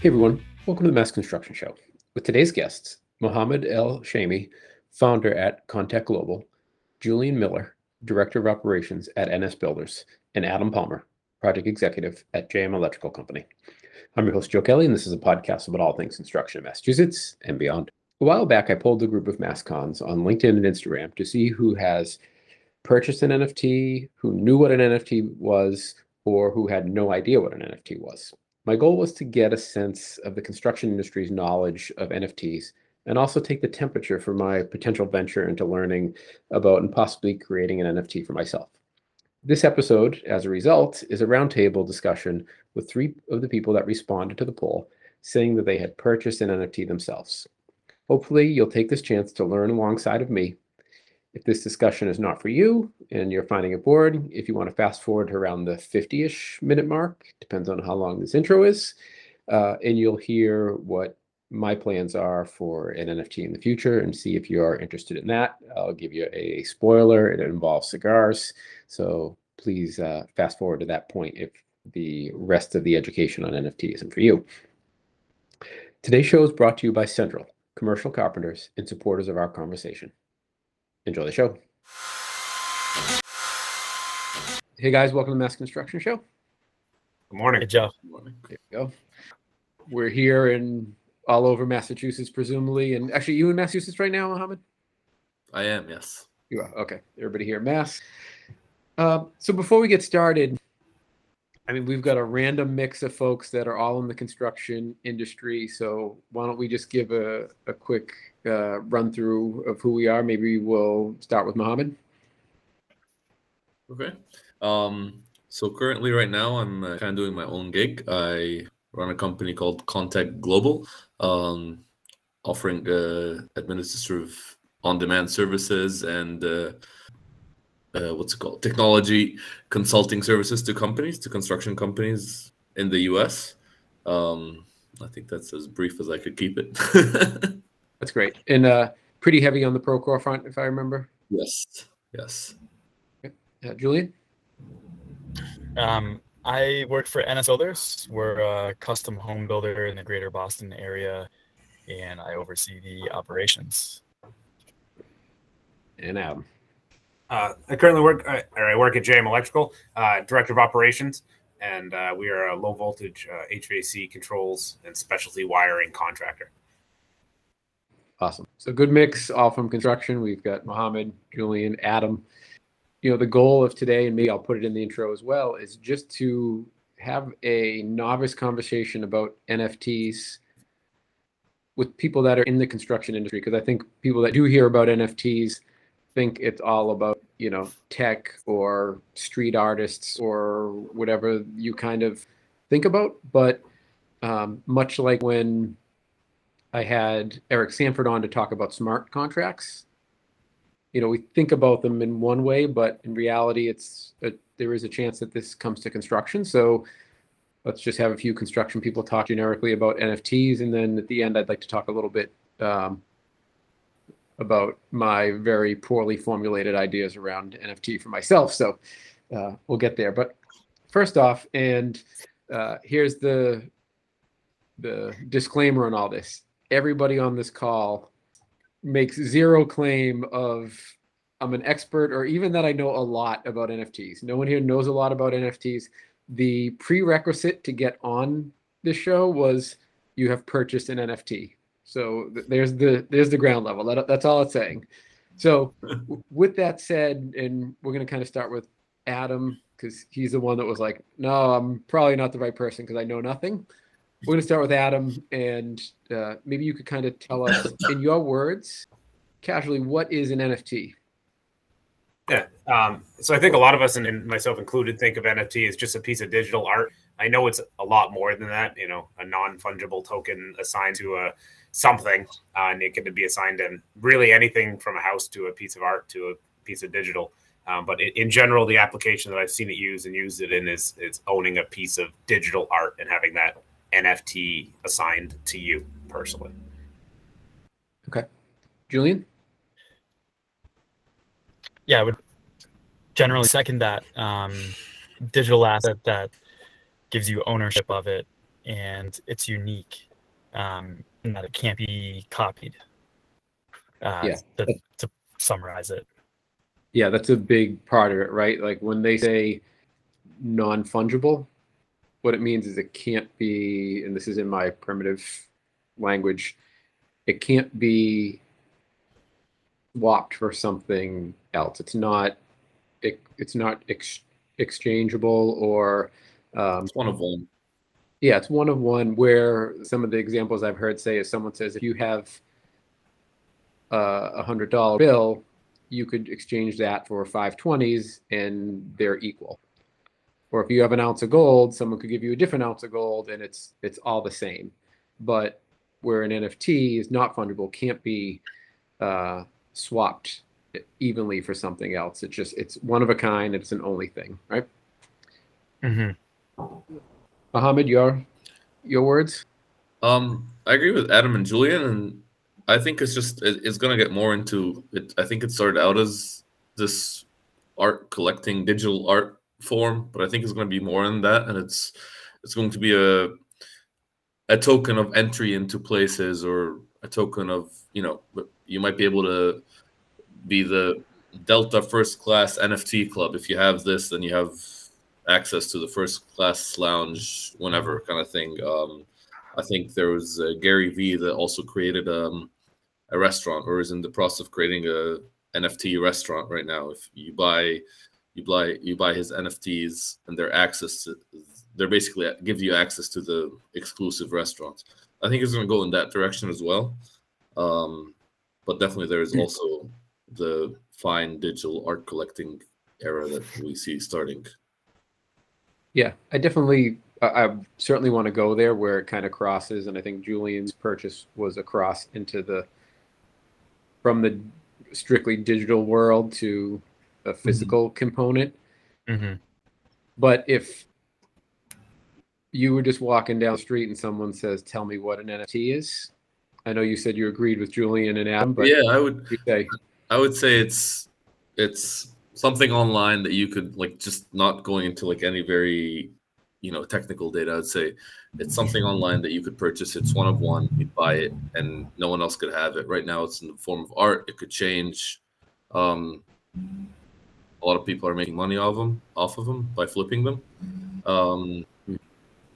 Hey everyone, welcome to the Mass Construction Show. With today's guests, Mohammed El Shami, founder at Contech Global, Julian Miller, Director of Operations at NS Builders, and Adam Palmer, Project Executive at JM Electrical Company. I'm your host, Joe Kelly, and this is a podcast about all things construction in Massachusetts and beyond. A while back, I polled a group of MassCons on LinkedIn and Instagram to see who has purchased an NFT, who knew what an NFT was, or who had no idea what an NFT was. My goal was to get a sense of the construction industry's knowledge of NFTs and also take the temperature for my potential venture into learning about and possibly creating an NFT for myself. This episode, as a result, is a roundtable discussion with three of the people that responded to the poll, saying that they had purchased an NFT themselves. Hopefully, you'll take this chance to learn alongside of me if this discussion is not for you and you're finding it bored, if you want to fast forward to around the 50 ish minute mark, depends on how long this intro is, uh, and you'll hear what my plans are for an NFT in the future and see if you are interested in that. I'll give you a spoiler. It involves cigars. So please uh, fast forward to that point if the rest of the education on NFT isn't for you. Today's show is brought to you by Central, commercial carpenters and supporters of our conversation. Enjoy the show. Hey guys, welcome to the Mass Construction Show. Good morning. Hey, Joe. Good morning. There we go. We're here in all over Massachusetts, presumably, and actually, you in Massachusetts right now, Mohammed? I am, yes. You are okay. Everybody here, Mass. Uh, so before we get started, I mean, we've got a random mix of folks that are all in the construction industry. So why don't we just give a, a quick uh, run through of who we are? Maybe we'll start with Mohammed. Okay. Um, so currently, right now, I'm uh, kind of doing my own gig. I run a company called Contech Global, um, offering uh, administrative on-demand services and uh, what's it called technology consulting services to companies to construction companies in the us um, i think that's as brief as i could keep it That's great. And uh, pretty heavy on the Procore front, if I remember. yes yes Uh, Julian? Um, I work for NS Builders. We're a custom home builder in the greater Boston area, and I oversee the operations. And Adam. Uh, I currently work, uh, or I work at JM Electrical, uh, Director of Operations, and uh, we are a low voltage uh, HVAC controls and specialty wiring contractor. Awesome. So good mix, all from construction. We've got Mohammed, Julian, Adam. You know, the goal of today, and maybe I'll put it in the intro as well, is just to have a novice conversation about NFTs with people that are in the construction industry. Because I think people that do hear about NFTs think it's all about, you know, tech or street artists or whatever you kind of think about. But um, much like when I had Eric Sanford on to talk about smart contracts. You know, we think about them in one way, but in reality, it's a, there is a chance that this comes to construction. So let's just have a few construction people talk generically about NFTs, and then at the end, I'd like to talk a little bit um, about my very poorly formulated ideas around NFT for myself. So uh, we'll get there. But first off, and uh, here's the the disclaimer on all this everybody on this call makes zero claim of I'm an expert or even that I know a lot about NFTs. No one here knows a lot about NFTs. The prerequisite to get on this show was you have purchased an NFT. So th- there's the there's the ground level. That, that's all it's saying. So w- with that said, and we're gonna kind of start with Adam because he's the one that was like, no, I'm probably not the right person because I know nothing. We're going to start with Adam, and uh, maybe you could kind of tell us, in your words, casually, what is an NFT? Yeah. Um, so I think a lot of us, and myself included, think of NFT as just a piece of digital art. I know it's a lot more than that. You know, a non fungible token assigned to a something, uh, and it can be assigned in really anything from a house to a piece of art to a piece of digital. Um, but in, in general, the application that I've seen it used and used it in is is owning a piece of digital art and having that NFT assigned to you personally. Okay. Julian? Yeah, I would generally second that. Um, digital asset that gives you ownership of it and it's unique um, in that it can't be copied. Uh, Yeah. To, to summarize it. Yeah, that's a big part of it, right? Like when they say non fungible, what it means is it can't be, and this is in my primitive language, it can't be swapped for something else. It's not, it, it's not ex- exchangeable or, um, It's one of one. Yeah, it's one of one. Where some of the examples I've heard say is someone says if you have uh, a hundred dollar bill, you could exchange that for five twenties and they're equal. Or if you have an ounce of gold, someone could give you a different ounce of gold and it's it's all the same. But where an NFT is not fungible, can't be uh, swapped evenly for something else. It's just it's one of a kind. It's an only thing, right? Mhm. Mohammed, your your words. Um, I agree with Adam and Julian, and I think it's just it, it's gonna get more into it. I think it started out as this art collecting digital art form, but I think it's gonna be more than that, and it's it's going to be a a token of entry into places or a token of you know you might be able to be the Delta First Class NFT Club. If you have this, then you have access to the first class lounge whenever kind of thing. Um, I think there was uh, Gary Vee that also created um, a restaurant or is in the process of creating a NFT restaurant right now. If you buy, you buy, you buy his NFTs and their access to, they're basically give you access to the exclusive restaurants. I think it's going to go in that direction as well. Um, but definitely there is also the fine digital art collecting era that we see starting. Yeah, I definitely, I, I certainly want to go there where it kind of crosses, and I think Julian's purchase was a cross into the from the strictly digital world to a physical component. hmm But if you were just walking down the street and someone says, "Tell me what an NFT is," I know you said you agreed with Julian and Adam, but yeah, I would say, I would say it's it's something online that you could like just not going into like any very you know technical data. I'd say it's something online that you could purchase. It's one of one. You buy it, and no one else could have it. Right now, it's in the form of art. It could change. Um, a lot of people are making money off them, off of them by flipping them, um,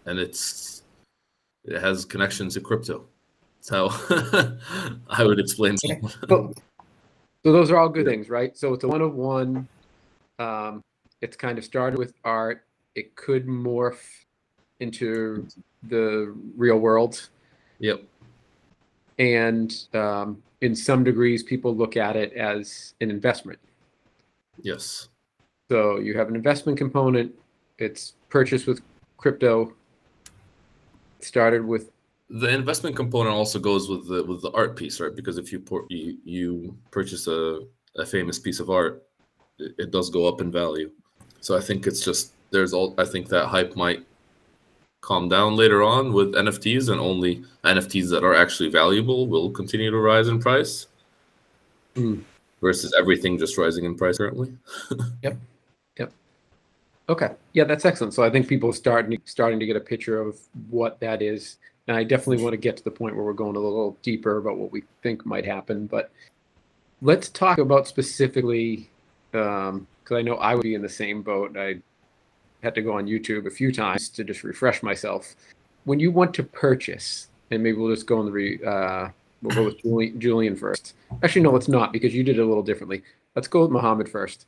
and it's it has connections to crypto. That's how I would explain. so, so those are all good things, right? So it's a one of one. Um, it's kind of started with art. It could morph into the real world, Yep. and um, in some degrees, people look at it as an investment. Yes. So you have an investment component. It's purchased with crypto. Started with the investment component also goes with the with the art piece, right? Because if you por- you, you purchase a, a famous piece of art, it, it does go up in value. So I think it's just there's all I think that hype might calm down later on with NFTs, and only NFTs that are actually valuable will continue to rise in price. Hmm. Versus everything just rising in price currently. Yep. Yep. Okay. Yeah, that's excellent. So I think people are starting starting to get a picture of what that is. And I definitely want to get to the point where we're going a little deeper about what we think might happen. But let's talk about specifically because I know I would be in the same boat. I had to go on YouTube a few times to just refresh myself. When you want to purchase, and maybe we'll just go on the re, uh, we'll go with Julian, Julian first. Actually, no, let's not because you did it a little differently. Let's go with Mohammed first.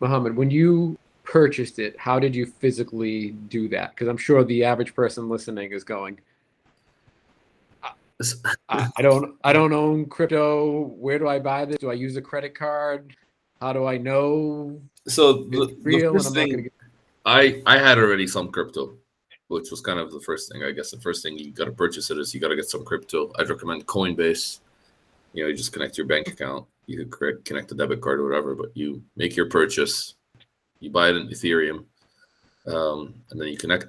Mohammed, when you purchased it, how did you physically do that? Because I'm sure the average person listening is going, I, I don't, I don't own crypto. Where do I buy this? Do I use a credit card? How do I know So the, the first thing get, I I had already some crypto, which was kind of the first thing. I guess the first thing you got to purchase it is you got to get some crypto. I'd recommend Coinbase. You know, you just connect your bank account. You could connect a debit card or whatever, but you make your purchase. You buy it in Ethereum, um, and then you connect.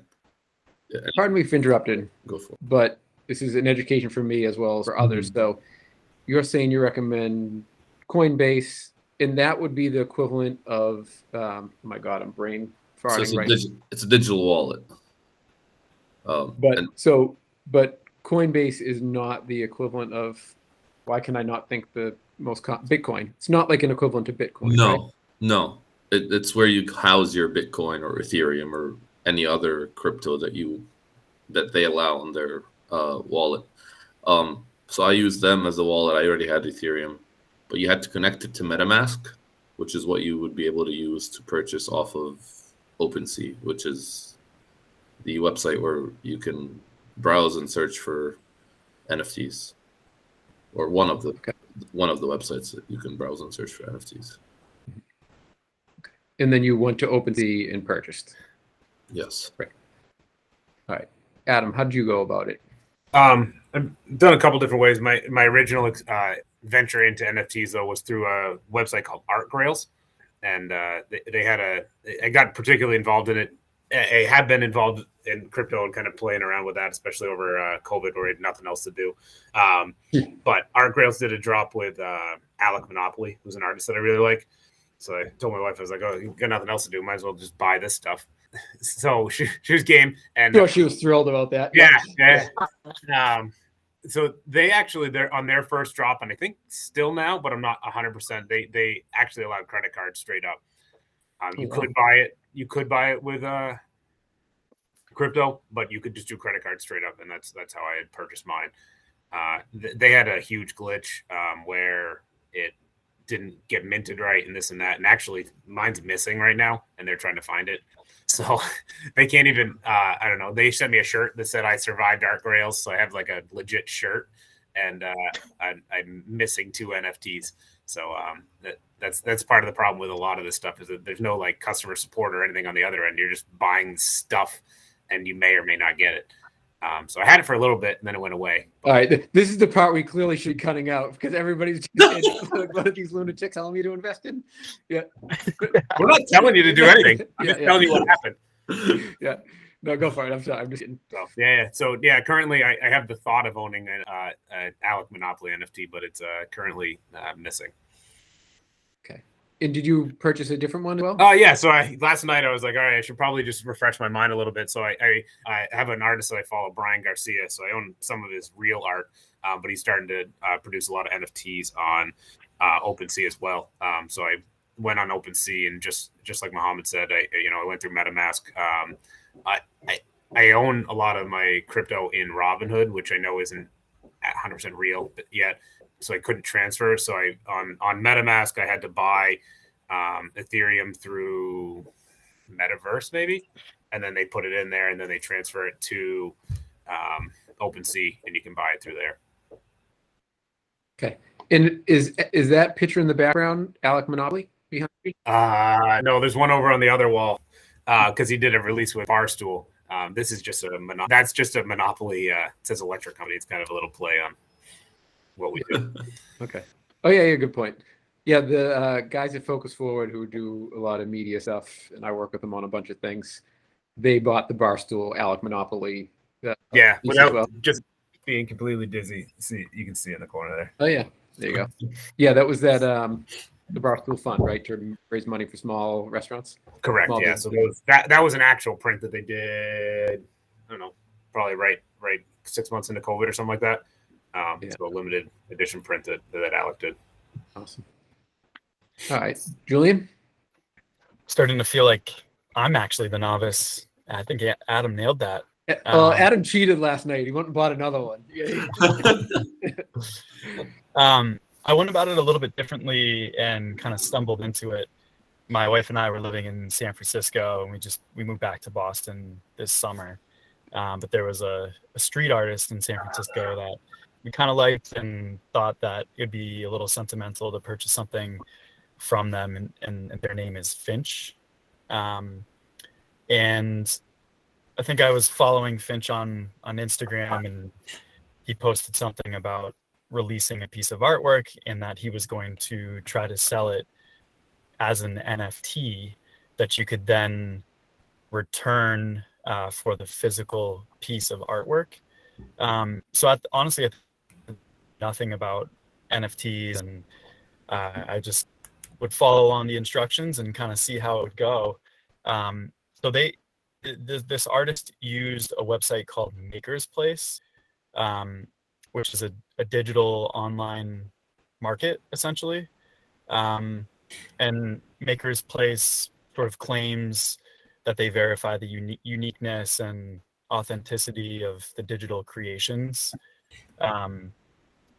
pardon me for interrupting, go for it. but this is an education for me as well as for others. So you're saying you recommend Coinbase, and that would be the equivalent of, um, oh my God, I'm brain So farting it's, a right digi- it's a digital wallet. Um, But and so, but Coinbase is not the equivalent of. Why can I not think the most com- Bitcoin? It's not like an equivalent to Bitcoin. no, right? no, it, it's where you house your Bitcoin or Ethereum or any other crypto that you that they allow on their uh, wallet. Um, so I used them as a wallet. I already had Ethereum, but you had to connect it to MetaMask, which is what you would be able to use to purchase off of OpenSea, which is the website where you can browse and search for NFTs, or one of the Okay. one of the websites that you can browse and search for NFTs. And then you went to OpenSea and purchased. Yes. Right. All right, Adam, how did you go about it? Um, I've done a couple different ways. My my original uh, venture into NFTs though was through a website called Art Grails, and uh, they, they had a. I got particularly involved in it. I I had been involved in crypto and kind of playing around with that, especially over uh, COVID, where we had nothing else to do. Um, but Art Grails did a drop with uh, Alec Monopoly, who's an artist that I really like. So I told my wife, I was like, "Oh, you got nothing else to do? Might as well just buy this stuff." So she, she was game, and Oh, she was thrilled about that. yeah, yeah. Um, so they actually they're on their first drop, and I think still now, but I'm not 100. percent They they actually allowed credit cards straight up. Um, you Oh, wow. could buy it. You could buy it with uh crypto, but you could just do credit cards straight up, and that's that's how I had purchased mine. Uh, th- they had a huge glitch um, where it didn't get minted right and this and that, and actually mine's missing right now, and they're trying to find it. So they can't even. Uh, I don't know. They sent me a shirt that said I survived Art Grails, so I have like a legit shirt, and uh, I'm, I'm missing two NFTs. So um, that, that's that's part of the problem with a lot of this stuff is that there's no like customer support or anything on the other end. You're just buying stuff, and you may or may not get it. Um, so I had it for a little bit, and then it went away. All right, this is the part we clearly should be cutting out because everybody's just like, what are these lunatics telling me to invest in? Yeah, We're not telling you to do anything. I'm Yeah, just yeah. telling you what happened. yeah. No, go for it. I'm sorry. I'm just kidding. So yeah, yeah. So yeah, currently I, I have the thought of owning an uh, an Alec Monopoly NFT, but it's uh, currently uh, missing. And did you purchase a different one as well? Oh yeah. So I last night I was like, all right, I should probably just refresh my mind a little bit. So I I, I have an artist that I follow, Brian Garcia. So I own some of his real art, um, but he's starting to uh, produce a lot of NFTs on uh, OpenSea as well. Um, so I went on OpenSea and just just like Mohammed said, I you know I went through MetaMask. Um, I, I I own a lot of my crypto in Robinhood, which I know isn't 100 percent real yet. So I couldn't transfer. So I on on MetaMask I had to buy um, Ethereum through Metaverse maybe, and then they put it in there, and then they transfer it to um, OpenSea, and you can buy it through there. Okay, and is is that picture in the background Alec Monopoly behind me? Uh no, there's one over on the other wall because he did a release with Barstool. Um, this is just a mono- that's just a monopoly. Uh, it says electric company. It's kind of a little play on what we do. Okay. Oh yeah, yeah. Good point. Yeah, the uh, guys at Focus Forward who do a lot of media stuff, and I work with them on a bunch of things. They bought the Barstool Alec Monopoly. Uh, yeah, without well. just being completely dizzy. See, you can see in the corner there. Oh yeah, there you go. Yeah, that was that um, the Barstool Fund, right, to raise money for small restaurants. Correct. Well, yeah. then- So that that was an actual print that they did. I don't know, probably right right six months into COVID or something like that. Um, Yeah. So a limited edition print that, that Alec did. Awesome. All right, Julian. Starting to feel like I'm actually the novice. I think Adam nailed that. Uh, Well, Um, Adam cheated last night. He went and bought another one. Um, I went about it a little bit differently and kind of stumbled into it. My wife and I were living in San Francisco, and we just we moved back to Boston this summer. Um, but there was a, a street artist in San Francisco that we kind of liked and thought that it'd be a little sentimental to purchase something from them, and, and, their name is Finch. Um, and I think I was following Finch on on Instagram, and he posted something about releasing a piece of artwork and that he was going to try to sell it as an NFT that you could then return uh, for the physical piece of artwork. Um, so honestly, nothing about NFTs, and uh, I just would follow on the instructions and kind of see how it would go. Um, so they th- this artist used a website called Maker's Place, um, which is a, a digital online market essentially. Um, and Maker's Place sort of claims that they verify the uni- uniqueness and authenticity of the digital creations. Um,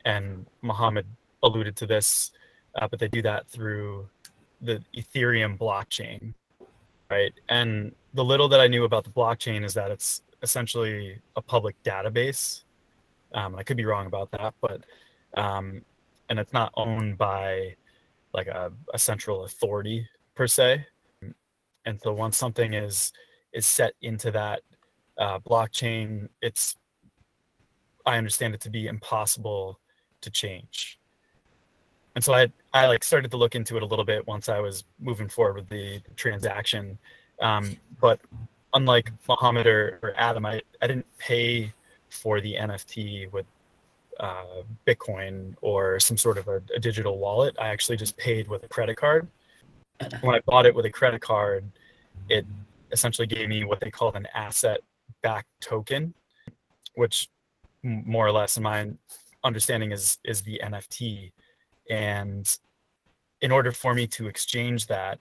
and Mohammed alluded to this, uh, but they do that through the Ethereum blockchain, right? And the little that I knew about the blockchain is that it's essentially a public database. Um, I could be wrong about that, but um, and it's not owned by like a, a central authority per se. And so once something is is set into that uh, blockchain, it's I understand it to be impossible to change. And so I I like started to look into it a little bit once I was moving forward with the transaction. Um, but unlike Mohammed or, or Adam, I, I didn't pay for the NFT with uh, Bitcoin or some sort of a, a, digital wallet. I actually just paid with a credit card. When I bought it with a credit card, it essentially gave me what they call an asset backed token, which more or less in my understanding is is the NFT. And in order for me to exchange that,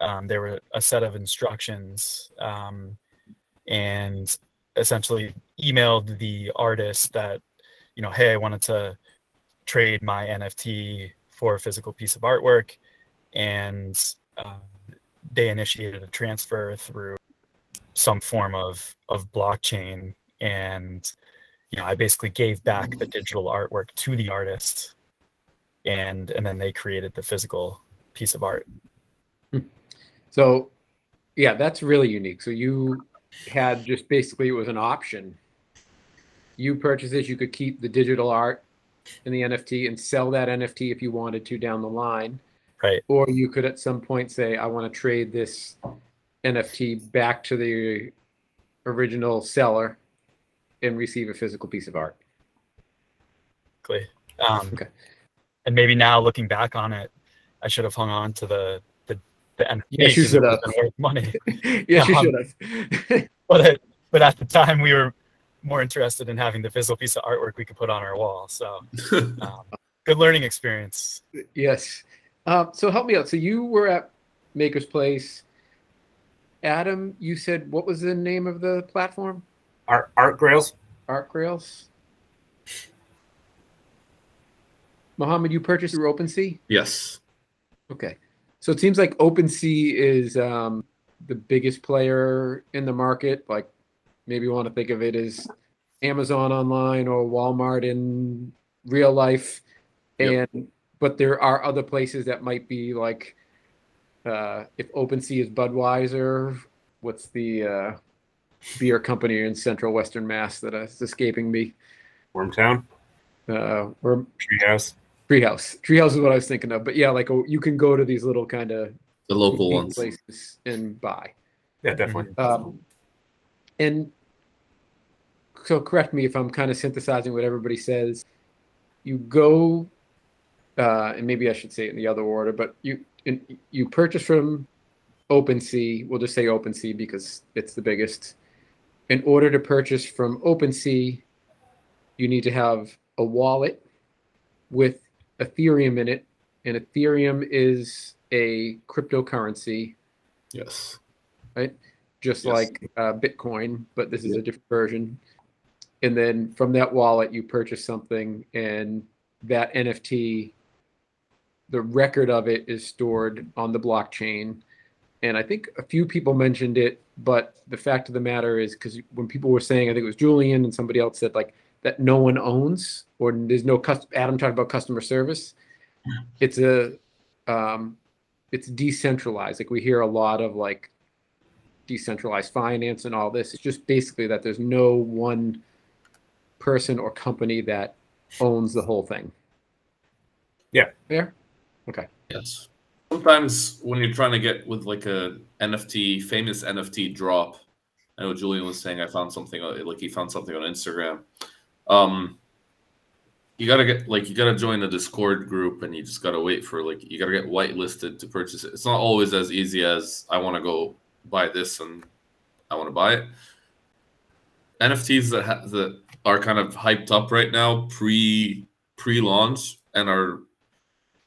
um, there were a set of instructions um, and essentially emailed the artist that you know, hey, I wanted to trade my NFT for a physical piece of artwork, and uh, they initiated a transfer through some form of of blockchain, and you know, I basically gave back the mm-hmm. digital artwork to the artist, and and then they created the physical piece of art. Hmm. So, yeah, that's really unique. So you had just basically it was an option you purchase this, you could keep the digital art and the NFT and sell that NFT if you wanted to down the line. Right. Or you could at some point say, I want to trade this NFT back to the original seller and receive a physical piece of art. Exactly. Um, okay. And maybe now looking back on it, I should have hung on to the the, the NFT. Yes, you should have. Money. yes, you um, should have. but but at the time we were more interested in having the physical piece of artwork we could put on our wall. So, um, good learning experience. Yes. Um, so help me out. So you were at Maker's Place. Adam, you said what was the name of the platform? Art Art Grails. Art Grails. Mohammed, you purchased through OpenSea? Yes. Okay. So it seems like OpenSea is um, the biggest player in the market, like maybe you want to think of it as Amazon online or Walmart in real life. Yep. And but there are other places that might be like uh, if OpenSea is Budweiser, what's the uh, beer company in Central Western Mass that is escaping me? Wormtown. Uh, or Treehouse. Treehouse. Treehouse is what I was thinking of. But yeah, like oh, you can go to these little kind of the local ones places and buy. Yeah, definitely. Um, and so correct me if I'm kind of synthesizing what everybody says. You go, uh, and maybe I should say it in the other order, but you in, you purchase from OpenSea. We'll just say OpenSea because it's the biggest. In order to purchase from OpenSea, you need to have a wallet with Ethereum in it, and Ethereum is a cryptocurrency. Yes. Right. Just yes. like uh, Bitcoin, but this is a different version and then from that wallet you purchase something and that nft the record of it is stored on the blockchain and i think a few people mentioned it but the fact of the matter is because when people were saying i think it was julian and somebody else said like that no one owns or there's no custom adam talked about customer service it's a um, it's decentralized like we hear a lot of like decentralized finance and all this it's just basically that there's no one person or company that owns the whole thing. Yeah. Fair? Okay. Yes. Sometimes when you're trying to get with like a NFT, famous NFT drop, I know Julian was saying I found something like he found something on Instagram. Um, you gotta get like you gotta join a Discord group and you just gotta wait for like you gotta get whitelisted to purchase it. It's not always as easy as I want to go buy this and I want to buy it. NFTs that ha- that are kind of hyped up right now, pre pre launch, and are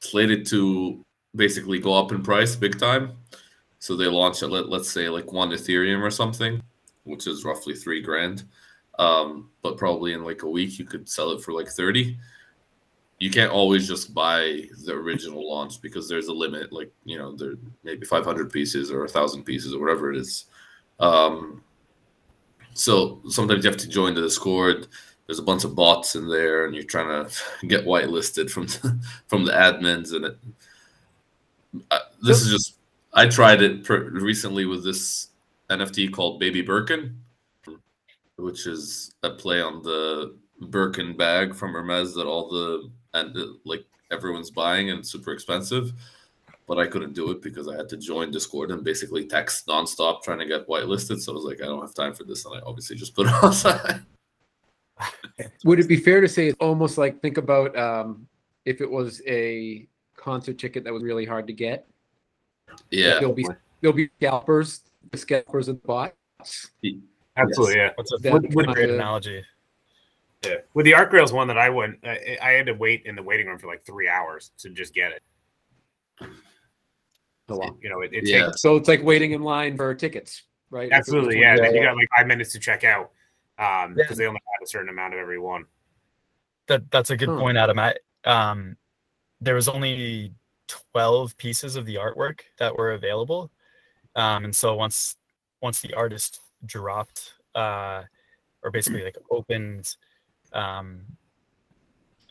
slated to basically go up in price big time. So they launch at let, let's say like one Ethereum or something, which is roughly three grand. Um, but probably in like a week you could sell it for like 30 you can't always just buy the original launch because there's a limit like you know there maybe 500 pieces or a thousand pieces or whatever it is um, so sometimes you have to join the discord there's a bunch of bots in there and you're trying to get whitelisted from the, from the admins and it uh, this is just i tried it per, recently with this nft called baby birkin which is a play on the Birkin bag from Hermes that all the and the, like everyone's buying and super expensive. But I couldn't do it because I had to join Discord and basically text nonstop trying to get whitelisted. So I was like, I don't have time for this, and I obviously just put it outside. Would it be fair to say it's almost like think about um, if it was a concert ticket that was really hard to get? Yeah, there'll be there'll be scalpers, scalpers and bots. Absolutely, yes. yeah. That's a, that's a great analogy. Yeah, with the Artgrails one that I went, I, I, had to wait in the waiting room for like three hours to just get it. So long. You know, it, it yeah. takes. So it's like waiting in line for tickets, right? Absolutely, yeah. Then you got like five minutes to check out because um, yeah. they only have a certain amount of every one. That that's a good huh. point, Adam. I um, there was only twelve pieces of the artwork that were available, um, and so once once the artist dropped uh, or basically like opened um,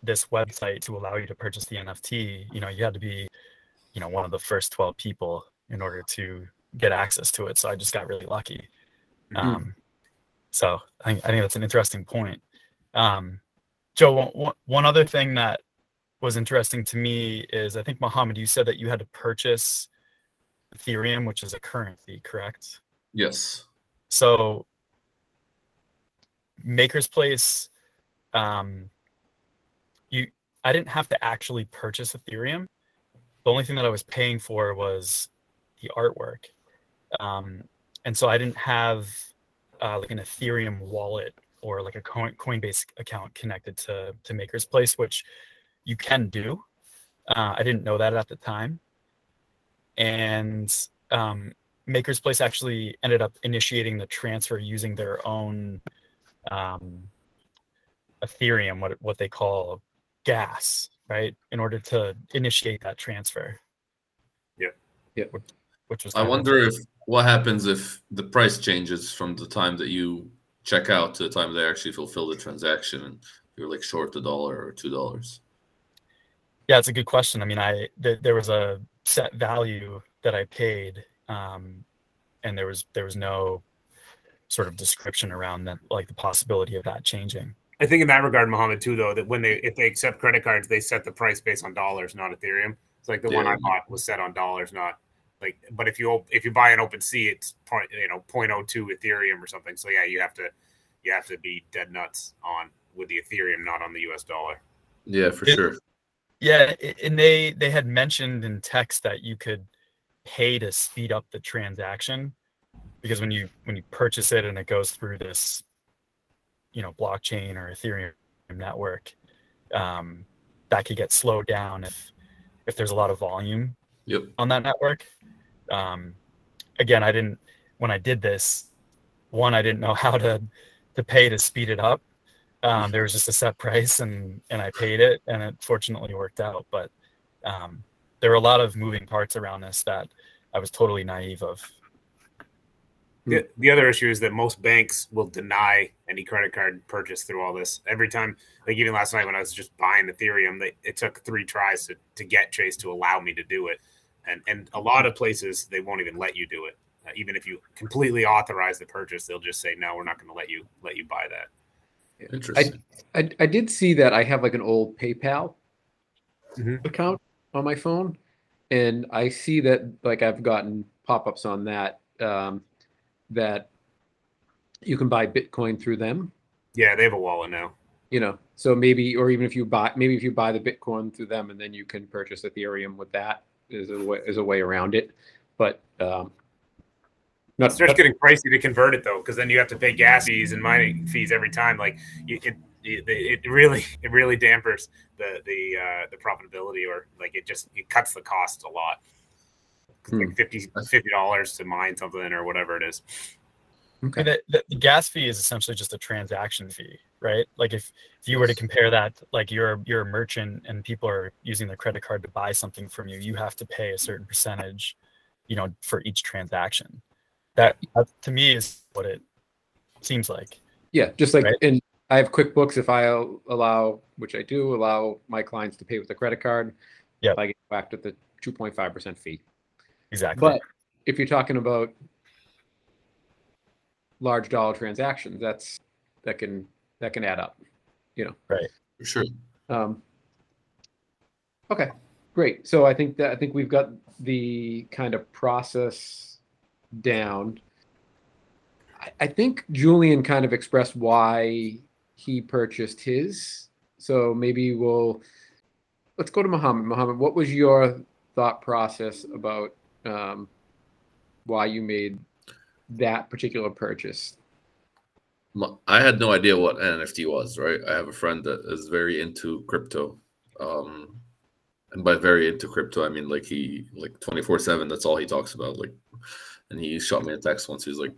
this website to allow you to purchase the NFT, you know, you had to be, you know, one of the first 12 people in order to get access to it. So I just got really lucky. Mm-hmm. Um, so I think, I think that's an interesting point. Um, Joe, one, one other thing that was interesting to me is I think Mohammed, you said that you had to purchase Ethereum, which is a currency, correct? Yes. So Maker's Place, um, you I didn't have to actually purchase Ethereum. The only thing that I was paying for was the artwork, um, and so I didn't have uh, like an Ethereum wallet or like a Coinbase account connected to to Maker's Place, which you can do. Uh, I didn't know that at the time, and um, Maker's Place actually ended up initiating the transfer using their own um, Ethereum, what what they call gas, right? In order to initiate that transfer. Yeah, yeah. Which was. I wonder if what happens if the price changes from the time that you check out to the time they actually fulfill the transaction, and you're like short a dollar or two dollars. Yeah, it's a good question. I mean, I th- there was a set value that I paid, um, and there was there was no sort of description around that, like the possibility of that changing. I think in that regard, Mohammed too, though, that when they if they accept credit cards, they set the price based on dollars, not Ethereum. It's like the yeah. one I bought was set on dollars, not like. But if you if you buy an OpenSea, it's point you know 0.02 Ethereum or something. So yeah, you have to you have to be dead nuts on with the Ethereum, not on the US dollar. Yeah, for it, sure. Yeah, and they they had mentioned in text that you could pay to speed up the transaction because when you when you purchase it and it goes through this you know blockchain or ethereum network um, that could get slowed down if if there's a lot of volume yep. on that network um, again i didn't when i did this one i didn't know how to to pay to speed it up um, there was just a set price and and i paid it and it fortunately worked out but um, there were a lot of moving parts around this that i was totally naive of the, the other issue is that most banks will deny any credit card purchase through all this. Every time, like even last night when I was just buying Ethereum, they, it took three tries to, to get Chase to allow me to do it. And and a lot of places they won't even let you do it. Uh, even if you completely authorize the purchase, they'll just say no, we're not going to let you let you buy that. Interesting. I, I, I did see that I have like an old PayPal mm-hmm. account on my phone, and I see that like I've gotten pop ups on that. Um, that you can buy Bitcoin through them. Yeah, they have a wallet now. You know, so maybe, or even if you buy, maybe if you buy the Bitcoin through them, and then you can purchase Ethereum with that is a way is a way around it. But um, Not, starts getting pricey to convert it though, because then you have to pay gas fees and mining fees every time. Like you, it, it, it really, it really dampers the the uh, the profitability, or like it just it cuts the cost a lot. Hmm. Like 50 dollars to mine something or whatever it is. okay. The, the, the gas fee is essentially just a transaction fee, right? Like if, if you were to compare that, like you're you're a merchant and people are using their credit card to buy something from you, you have to pay a certain percentage, you know, for each transaction. That, that to me is what it seems like. Yeah, just like Right. in I have QuickBooks. If I allow, which I do, allow my clients to pay with a credit card, Yep. I get whacked with the two point five percent fee. Exactly. But if you're talking about large dollar transactions, that's that can that can add up. You know. Right. For sure. Um, okay, great. So I think that I think we've got the kind of process down. I, I think Julian kind of expressed why he purchased his. So maybe we'll let's go to Mohammed. Mohammed, what was your thought process about um, why you made that particular purchase? I had no idea what NFT was, right? I have a friend that is very into crypto. Um, and by very into crypto, I mean like he like 24 7, that's all he talks about. Like, and he shot me a text once. He was like,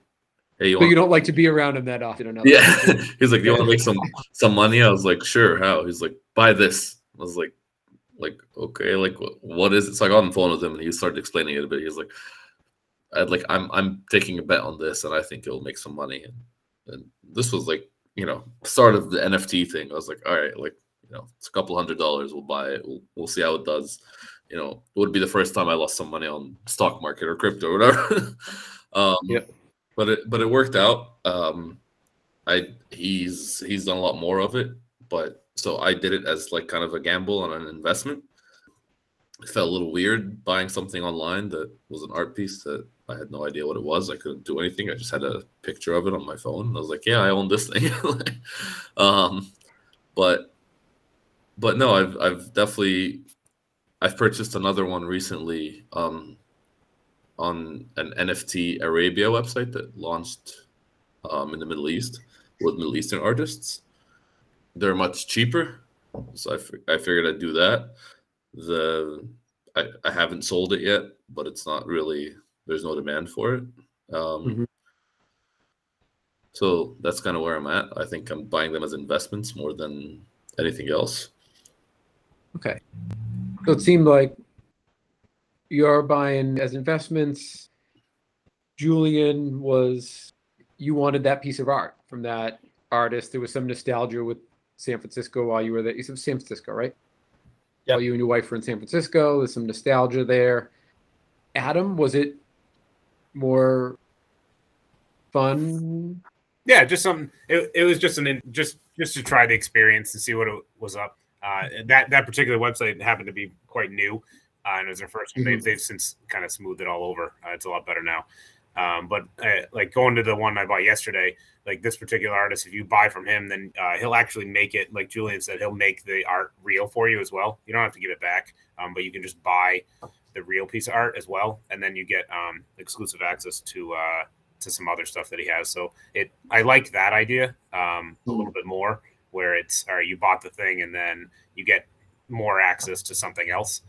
Hey, you But you don't like to be around him that often enough. Yeah. He's like, you want to make some some money? I was like, Sure, how? He's like, buy this. I was like, like, okay, like wh- what is it? So I got on the phone with him and he started explaining it a bit. He was like, I'd like I'm I'm taking a bet on this and I think it'll make some money. And, and this was like, you know, start of the NFT thing. I was like, all right, like, you know, it's a couple hundred dollars. We'll buy it. We'll, we'll see how it does. You know, it would be the first time I lost some money on stock market or crypto or whatever. um, Yep. But it but it worked out. Um, I he's he's done a lot more of it, but so I did it as like kind of a gamble and an investment. It felt a little weird buying something online that was an art piece that I had no idea what it was. I couldn't do anything. I just had a picture of it on my phone. And I was like, yeah, I own this thing. um, but but no, I've I've definitely I've purchased another one recently um, on an NFT Arabia website that launched um, in the Middle East with Middle Eastern artists. They're much cheaper, so I, I figured I'd do that. The I, I haven't sold it yet, but it's not really there's no demand for it. Um, Mhm. So that's kind of where I'm at. I think I'm buying them as investments more than anything else. Okay. So it seemed like you're buying as investments. Julian was, you wanted that piece of art from that artist. There was some nostalgia with San Francisco while you were there. You said San Francisco, right? Yeah. While you and your wife were in San Francisco, there's some nostalgia there. Adam, was it more fun? Yeah, just something. It, it was just an in- just just to try the experience and see what it was up. Uh, that that particular website happened to be quite new, uh, and it was their 1st one. They've, they've since kind of smoothed it all over. Uh, it's a lot better now. Um, but uh, like going to the one I bought yesterday, like this particular artist, if you buy from him, then uh, he'll actually make it. Like Julian said, he'll make the art real for you as well. You don't have to give it back, um, but you can just buy the real piece of art as well, and then you get um, exclusive access to uh, to some other stuff that he has. So it, I like that idea um, a little bit more, where it's all right, you bought the thing and then you get more access to something else.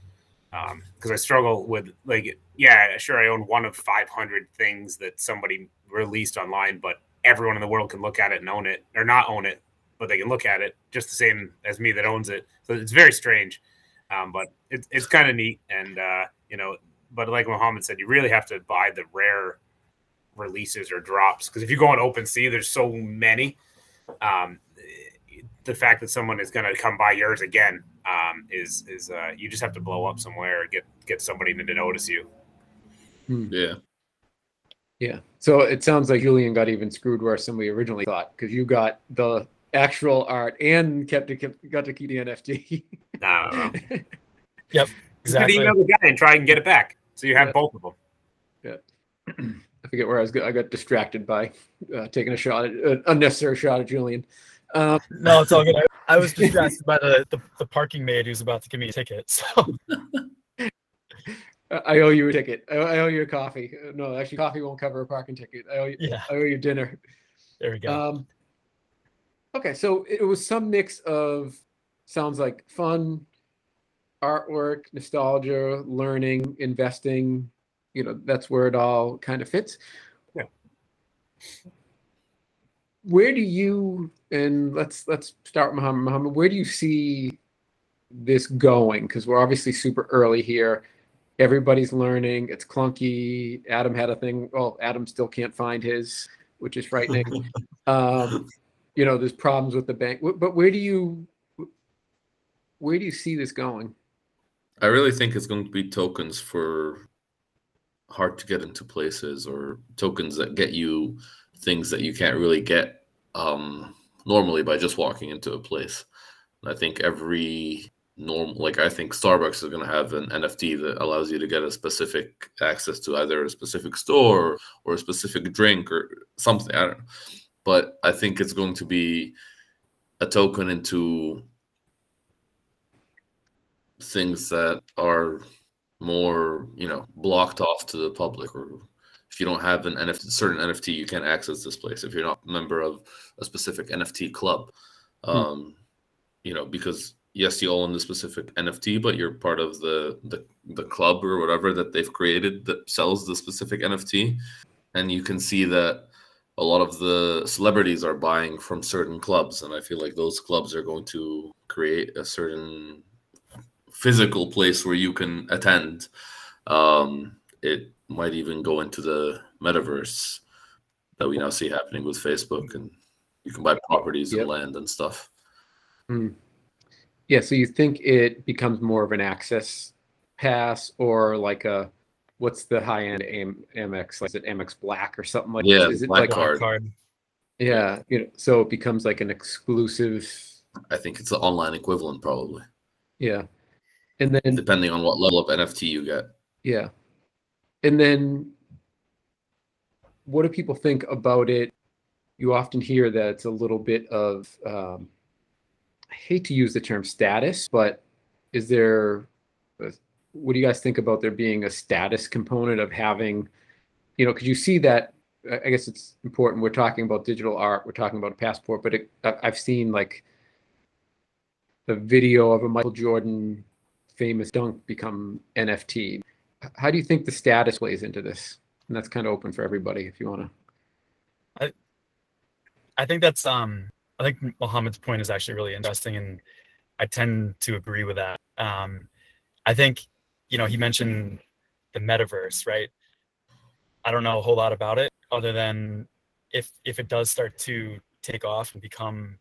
Because I struggle with like, yeah, sure, I own one of 500 things that somebody released online, but everyone in the world can look at it and own it, or not own it, but they can look at it just the same as me that owns it. So it's very strange, um, but it's it's kind of neat, and uh, you know, but like Mohammed said, you really have to buy the rare releases or drops because if you go on OpenSea, there's so many. Um, the fact that someone is going to come buy yours again um, is is uh, you just have to blow up somewhere or get get somebody to notice you. Yeah. Yeah. So it sounds like Julian got even screwed worse than we originally thought because you got the actual art and kept it, kept, got to keep the NFT. I don't know. Exactly. You could email the guy and try and get it back, so you have Yeah. both of them. Yeah. I forget where I was. I got distracted by uh, taking a shot, at, an unnecessary shot at Julian. Um, No, it's all good. I, I was distracted by the, the the parking maid who's about to give me a ticket. So I owe you a ticket. I I owe you a coffee. Uh, No, actually, coffee won't cover a parking ticket. I owe you, Yeah, I owe you dinner. there we go. Um, okay, so it was some mix of sounds like fun, artwork, nostalgia, learning, investing. You know, that's where it all kind of fits. Yeah. Where do you and let's let's start with Mohammed. Mohammed, where do you see this going? Because we're obviously super early here. Everybody's learning. It's clunky. Adam had a thing. Well, Adam still can't find his, which is frightening um, you know, there's problems with the bank. But where do you where do you see this going? I really think it's going to be tokens for hard to get into places or tokens that get you things that you can't really get um, normally by just walking into a place. And I think every normal, like I think Starbucks is going to have an NFT that allows you to get a specific access to either a specific store or a specific drink or something. I don't know. But I think it's going to be a token into things that are more you know blocked off to the public or if you don't have an NFT, certain NFT, you can't access this place. If you're not a member of a specific NFT club, um, you know, because yes, you own the specific NFT, but you're part of the, the the club or whatever that they've created that sells the specific NFT, and you can see that a lot of the celebrities are buying from certain clubs, and I feel like those clubs are going to create a certain physical place where you can attend. Um, it might even go into the metaverse that we now see happening with Facebook, and you can buy properties Yep. and land and stuff. Hmm. Yeah, so you think it becomes more of an access pass or like a what's the high end Am- Amex? Like is it Amex Black or something like Yeah, this? Is it Black like Card. card. yeah, you know, so it becomes like an exclusive I think it's the online equivalent, probably, yeah. And then depending on what level of NFT you get. Yeah. And then what do people think about it? You often hear that it's a little bit of, um, I hate to use the term status, but is there, what do you guys think about there being a status component of having, you know, because you see that, I guess it's important. We're talking about digital art, we're talking about a passport, but it, I've seen like the video of a Michael Jordan famous dunk become NFT how do you think the status plays into this? And that's kind of open for everybody if you want to. I think that's um I think Mohammed's point is actually really interesting and I tend to agree with that. Um I think you know he mentioned the metaverse, right? I don't know a whole lot about it other than if if it does start to take off and become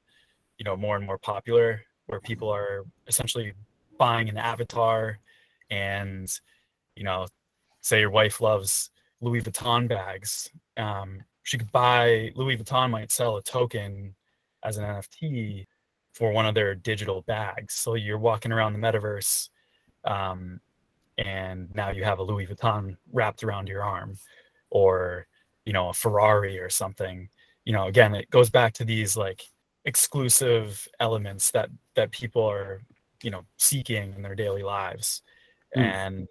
you know more and more popular where people are essentially buying an avatar and you know say your wife loves Louis Vuitton bags um, she could buy Louis Vuitton might sell a token as an NFT for one of their digital bags. So you're walking around the metaverse, um, and now you have a Louis Vuitton wrapped around your arm, or you know a Ferrari or something. You know, again, it goes back to these like exclusive elements that that people are you know seeking in their daily lives, Hmm. and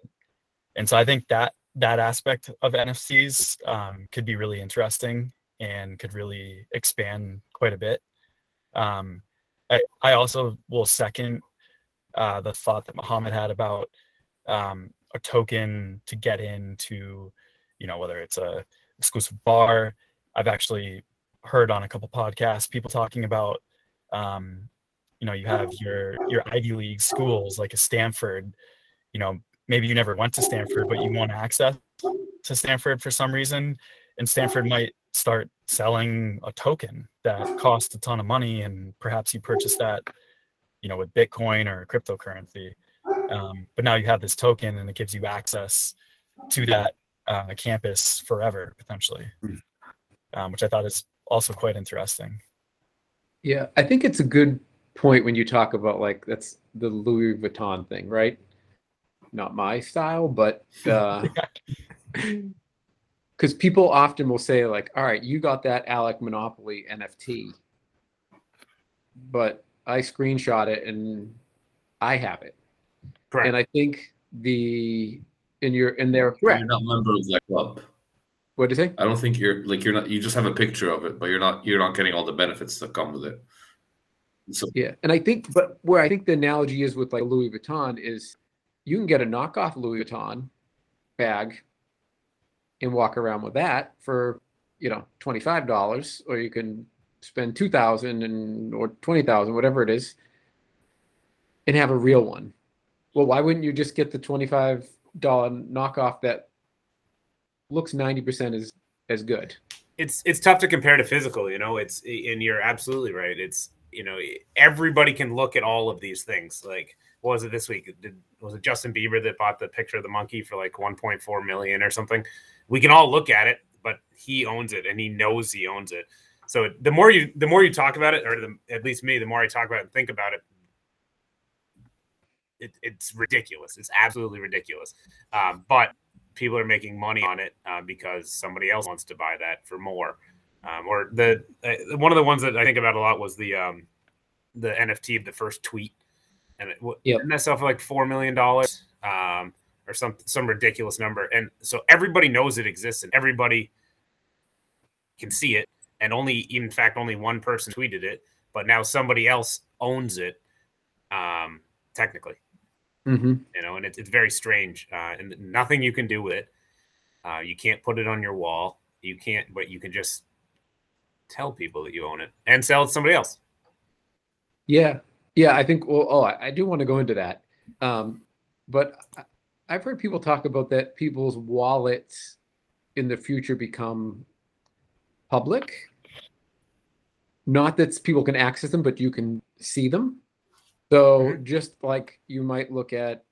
and so I think that that aspect of NFTs um, could be really interesting and could really expand quite a bit. Um, I, I also will second uh, the thought that Mohammed had about um, a token to get into, you know, whether it's a exclusive bar. I've actually heard on a couple podcasts people talking about, um, you know, you have your your Ivy League schools like a Stanford, you know, maybe you never went to Stanford, but you want access to Stanford for some reason, and Stanford might start selling a token that costs a ton of money, and perhaps you purchase that, you know, with Bitcoin or cryptocurrency. Um, but now you have this token, and it gives you access to that uh, campus forever, potentially, um, which I thought is also quite interesting. Yeah, I think it's a good point when you talk about like that's the Louis Vuitton thing, right? Not my style, but uh because people often will say like, "All right, you got that Alec Monopoly NFT, but I screenshot it and I have it." Correct. And I think the in your in and they're You're not a member of that club. What do you think? I don't think you're like you're not. You just have a picture of it, but you're not. You're not getting all the benefits that come with it. So Yeah, and I think, but where I think the analogy is with like Louis Vuitton is, you can get a knockoff Louis Vuitton bag, and walk around with that for you know twenty five dollars, or you can spend two thousand and or twenty thousand, whatever it is, and have a real one. Well, why wouldn't you just get the twenty five dollar knockoff that looks ninety percent as as good? it's it's tough to compare to physical you know it's and you're absolutely right it's you know everybody can look at all of these things like what was it this week? Did, was it justin bieber that bought the picture of the monkey for like 1.4 million or something? We can all look at it but he owns it and he knows he owns it. So the more you the more you talk about it or the, at least me the more i talk about it and think about it, it it's ridiculous. It's absolutely ridiculous. Um, but people are making money on it uh, because somebody else wants to buy that for more. Um, or the uh, one of the ones that I think about a lot was the um, the NFT of the first tweet, and it Yep. for like four million dollars um, or some some ridiculous number. And so everybody knows it exists, and everybody can see it. And only, in fact, only one person tweeted it, but now somebody else owns it, um, technically Mm-hmm. you know, and it's, it's very strange. Uh, and nothing you can do with it. Uh, you can't put it on your wall. You can't, but you can just tell people that you own it and sell it to somebody else. Yeah, yeah. I think. Well, oh, I, I do want to go into that, um, but I, I've heard people talk about that people's wallets in the future become public. Not that people can access them, but you can see them. So Mhm. just like you might look at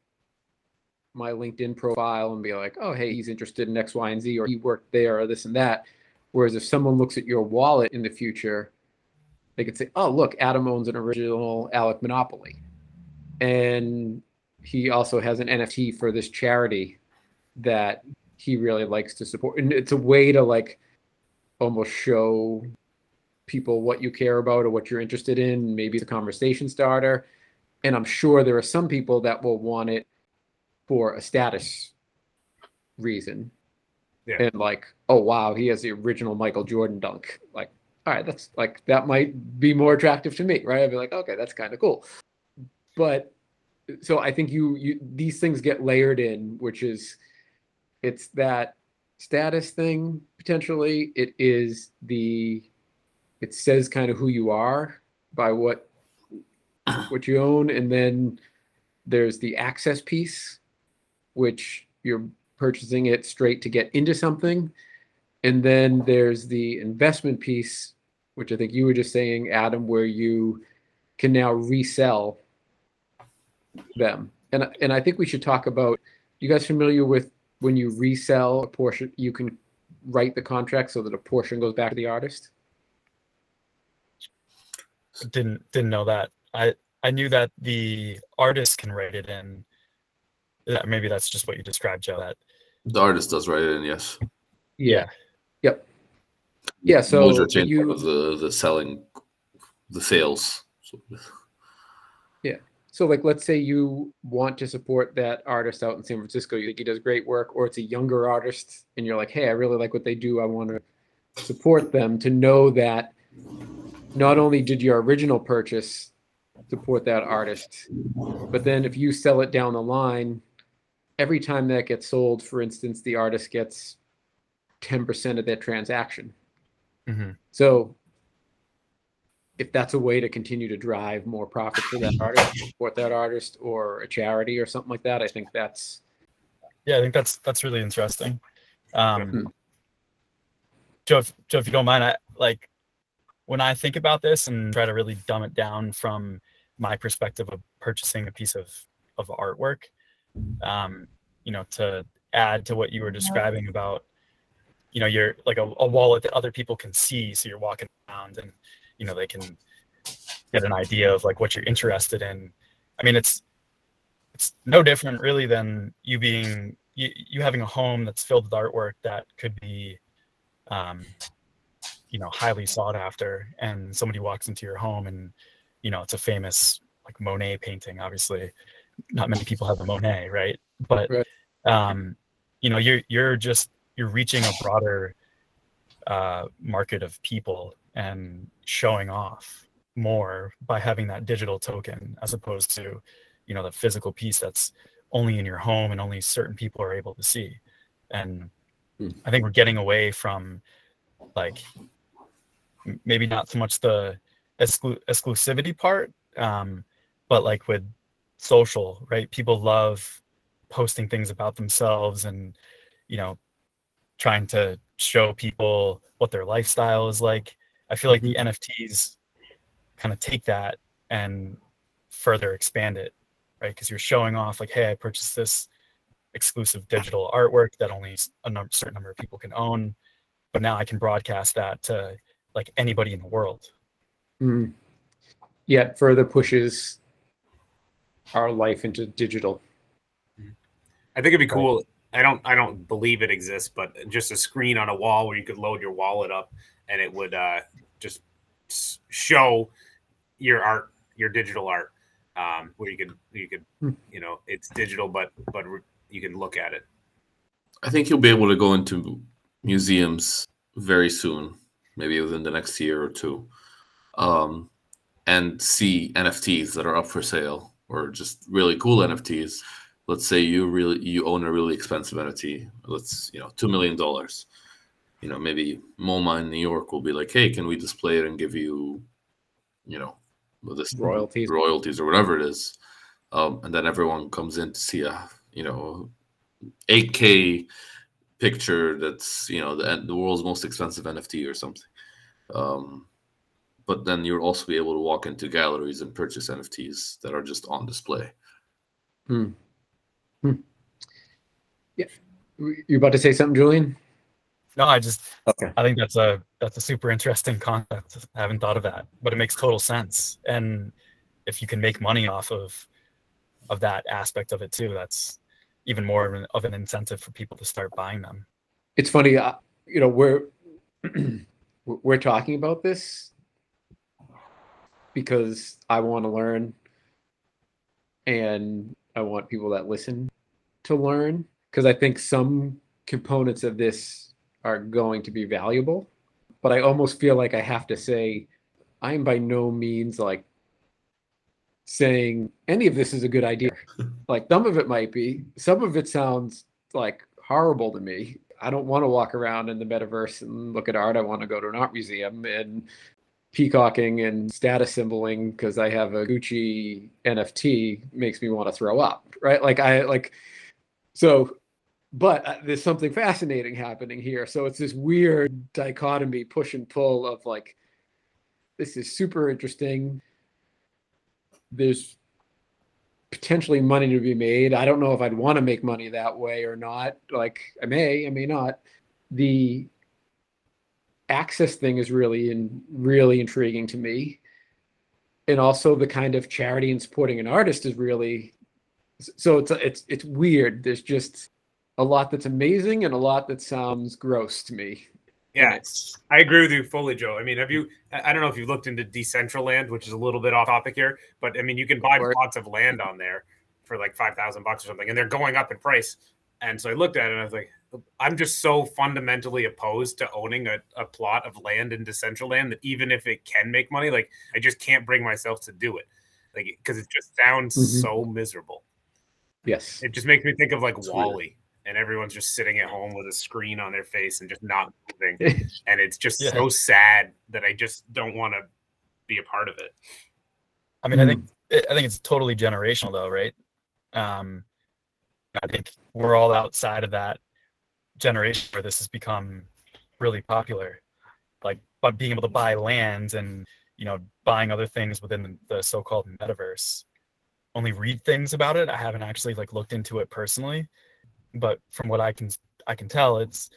my LinkedIn profile and be like, oh, hey, he's interested in X, Y, and Z, or he worked there, or this and that. Whereas if someone looks at your wallet in the future, they could say, oh, look, Adam owns an original Alec Monopoly. And he also has an NFT for this charity that he really likes to support. And it's a way to like almost show people what you care about or what you're interested in. Maybe it's a conversation starter. And I'm sure there are some people that will want it for a status reason. Yeah. And like, oh wow, he has the original Michael Jordan dunk. Like, all right, that's like that might be more attractive to me, right? I'd be like, okay, that's kind of cool. But so I think you you these things get layered in, which is it's that status thing potentially. It is the it says kind of who you are by what ah. what you own, and then there's the access piece, which you're purchasing it straight to get into something. And then there's the investment piece, which I think you were just saying, Adam, where you can now resell them. And and I think we should talk about you guys familiar with when you resell a portion, you can write the contract so that a portion goes back to the artist? Didn't didn't know that. I I knew that the artist can write it in. That maybe that's just what you described, Joe. That the artist does write it in, yes. yeah. Yep. Yeah, so Those are changed you- of the the selling, the sales. So, Yeah. So, like, let's say you want to support that artist out in San Francisco. You think he does great work, or it's a younger artist, and you're like, hey, I really like what they do. I want to support them. To know that not only did your original purchase support that artist, but then if you sell it down the line, every time that gets sold, for instance, the artist gets 10% of that transaction. Mhm. So if that's a way to continue to drive more profit for that artist, support that artist or a charity or something like that, I think that's Yeah, I think that's that's really interesting. Um, Hmm. Joe, if, Joe, if you don't mind, I like when I think about this and try to really dumb it down from my perspective of purchasing a piece of of artwork. Um, you know, to add to what you were describing about, you know, you're like a, a wallet that other people can see, so you're walking around and you know they can get an idea of like what you're interested in. I mean, it's it's no different really than you being you, you having a home that's filled with artwork that could be um, you know highly sought after and somebody walks into your home and you know it's a famous like monet painting obviously. Not many people have a monet right? But um, you know you're you're just you're reaching a broader uh, market of people and showing off more by having that digital token as opposed to you know the physical piece that's only in your home and only certain people are able to see and Hmm. i think we're getting away from like maybe not so much the exclu- exclusivity part um, but like with social right people love posting things about themselves and you know trying to show people what their lifestyle is like i feel like the nfts kind of take that and further expand it right because you're showing off like hey i purchased this exclusive digital artwork that only a num- certain number of people can own but now i can broadcast that to like anybody in the world Mm. Yet further pushes our life into digital. I think it'd be cool. I don't I don't believe it exists, but just a screen on a wall where you could load your wallet up and it would uh, just show your art, your digital art, um, where you could you could Hmm. you know it's digital, but but re- you can look at it. I think you'll be able to go into museums very soon, maybe within the next year or two, um, and see NFTs that are up for sale or just really cool NFTs. Let's say you really you own a really expensive NFT. Let's you know two million dollars. You know maybe MoMA in New York will be like, hey, can we display it and give you, you know, this Royalties. royalties or whatever it is, um, and then everyone comes in to see a you know 8K picture that's you know the the world's most expensive NFT or something. Um, but then you'll also be able to walk into galleries and purchase NFTs that are just on display. You about to say something, Julian? no i just Okay. i think that's a that's a super interesting concept. I haven't thought of that but it makes total sense. And if you can make money off of of that aspect of it too that's even more of an, of an incentive for people to start buying them. It's funny, uh, you know, we're we're talking about this because I want to learn and I want people that listen to learn because I think some components of this are going to be valuable. But I almost feel like I have to say I'm by no means like saying any of this is a good idea. like some of it might be, some of it sounds like horrible to me. I don't want to walk around in the metaverse and look at art. I want to go to an art museum and peacocking and status symboling because I have a Gucci NFT makes me want to throw up, right? Like I like so but uh, there's something fascinating happening here. So it's this weird dichotomy push and pull of like this is super interesting. There's potentially money to be made. I don't know if I'd want to make money that way or not. Like I may, I may not. The access thing is really and really intriguing to me. And also the kind of charity and supporting an artist is really so it's it's it's weird. There's just a lot that's amazing and a lot that sounds gross to me. Yeah, I agree with you fully, Joe. I mean, have you? I don't know if you've looked into Decentraland, which is a little bit off topic here, but I mean, you can buy plots of land on there for like five thousand bucks or something, and they're going up in price. And so I looked at it and I was like, I'm just so fundamentally opposed to owning a, a plot of land in Decentraland that even if it can make money, like I just can't bring myself to do it, like because it just sounds Mhm. so miserable. Yes. It just makes me think of like It's weird. WALL-E, and everyone's just sitting at home with a screen on their face and just not moving and it's just Yeah. so sad that I just don't want to be a part of it. I mean, I think I think it's totally generational, though, right? Um, I think we're all outside of that generation where this has become really popular, like but being able to buy lands and you know buying other things within the so-called metaverse. Only read things about it. I haven't actually like looked into it personally, but from what I can I can tell, it's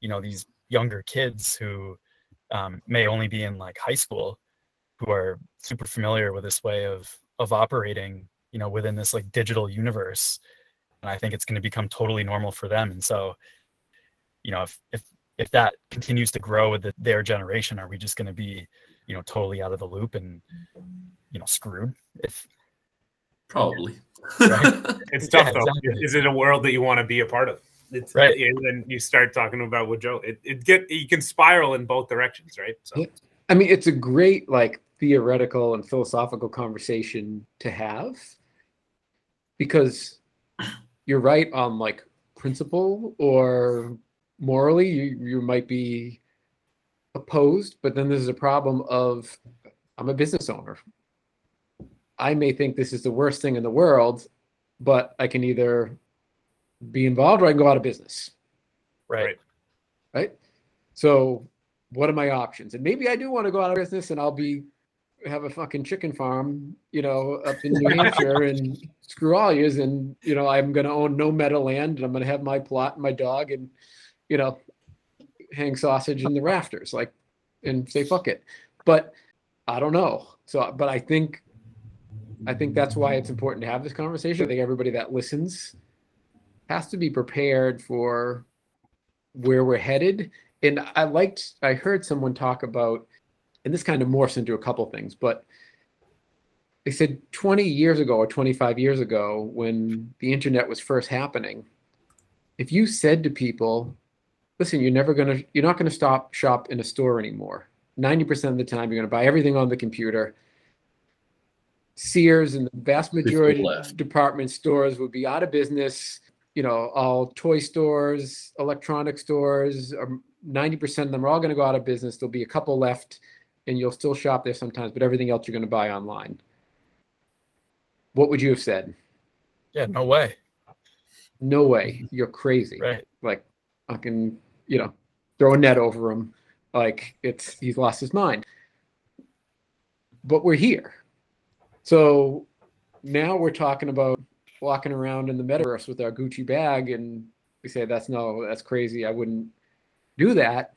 you know these younger kids who um, may only be in like high school who are super familiar with this way of of operating you know within this like digital universe. And i think it's going to become totally normal for them. And so you know if if if that continues to grow with the, their generation are we just going to be you know totally out of the loop and you know screwed? If Probably. It's tough Yeah, though. exactly. Is it a world that you want to be a part of? It's, uh, Right. And then you start talking about what Joe. It, it get you can spiral in both directions, right? So Yeah. I mean, it's a great like theoretical and philosophical conversation to have because you're right on like principle or morally you you might be opposed, but then there's a problem of I'm a business owner. I may think this is the worst thing in the world, but I can either be involved or I can go out of business Right. Right. right? So, what are my options? And maybe I do want to go out of business and I'll be have a fucking chicken farm, you know, up in New Hampshire and screw all yous. And you know, I'm going to own no meadowland and I'm going to have my plot and my dog and you know, hang sausage in the rafters, like, and say fuck it. But I don't know. So, but I think, I think that's why it's important to have this conversation. I think everybody that listens has to be prepared for where we're headed. And I liked, I heard someone talk about, and this kind of morphs into a couple things, but they said 20 years ago or 25 years ago, when the internet was first happening, if you said to people, listen, you're never going to, you're not going to stop shop in a store anymore. 90% of the time, you're going to buy everything on the computer. Sears and the vast majority of department stores would be out of business you know, all toy stores, electronic stores, um, 90% of them are all going to go out of business. There'll be a couple left and you'll still shop there sometimes, but everything else you're going to buy online. What would you have said? Yeah. No way. No way. You're crazy. Right. Like, I can, you know, throw a net over him. Like, it's, he's lost his mind. But we're here. So now we're talking about walking around in the metaverse with our Gucci bag and we say that's no, that's crazy. I wouldn't do that.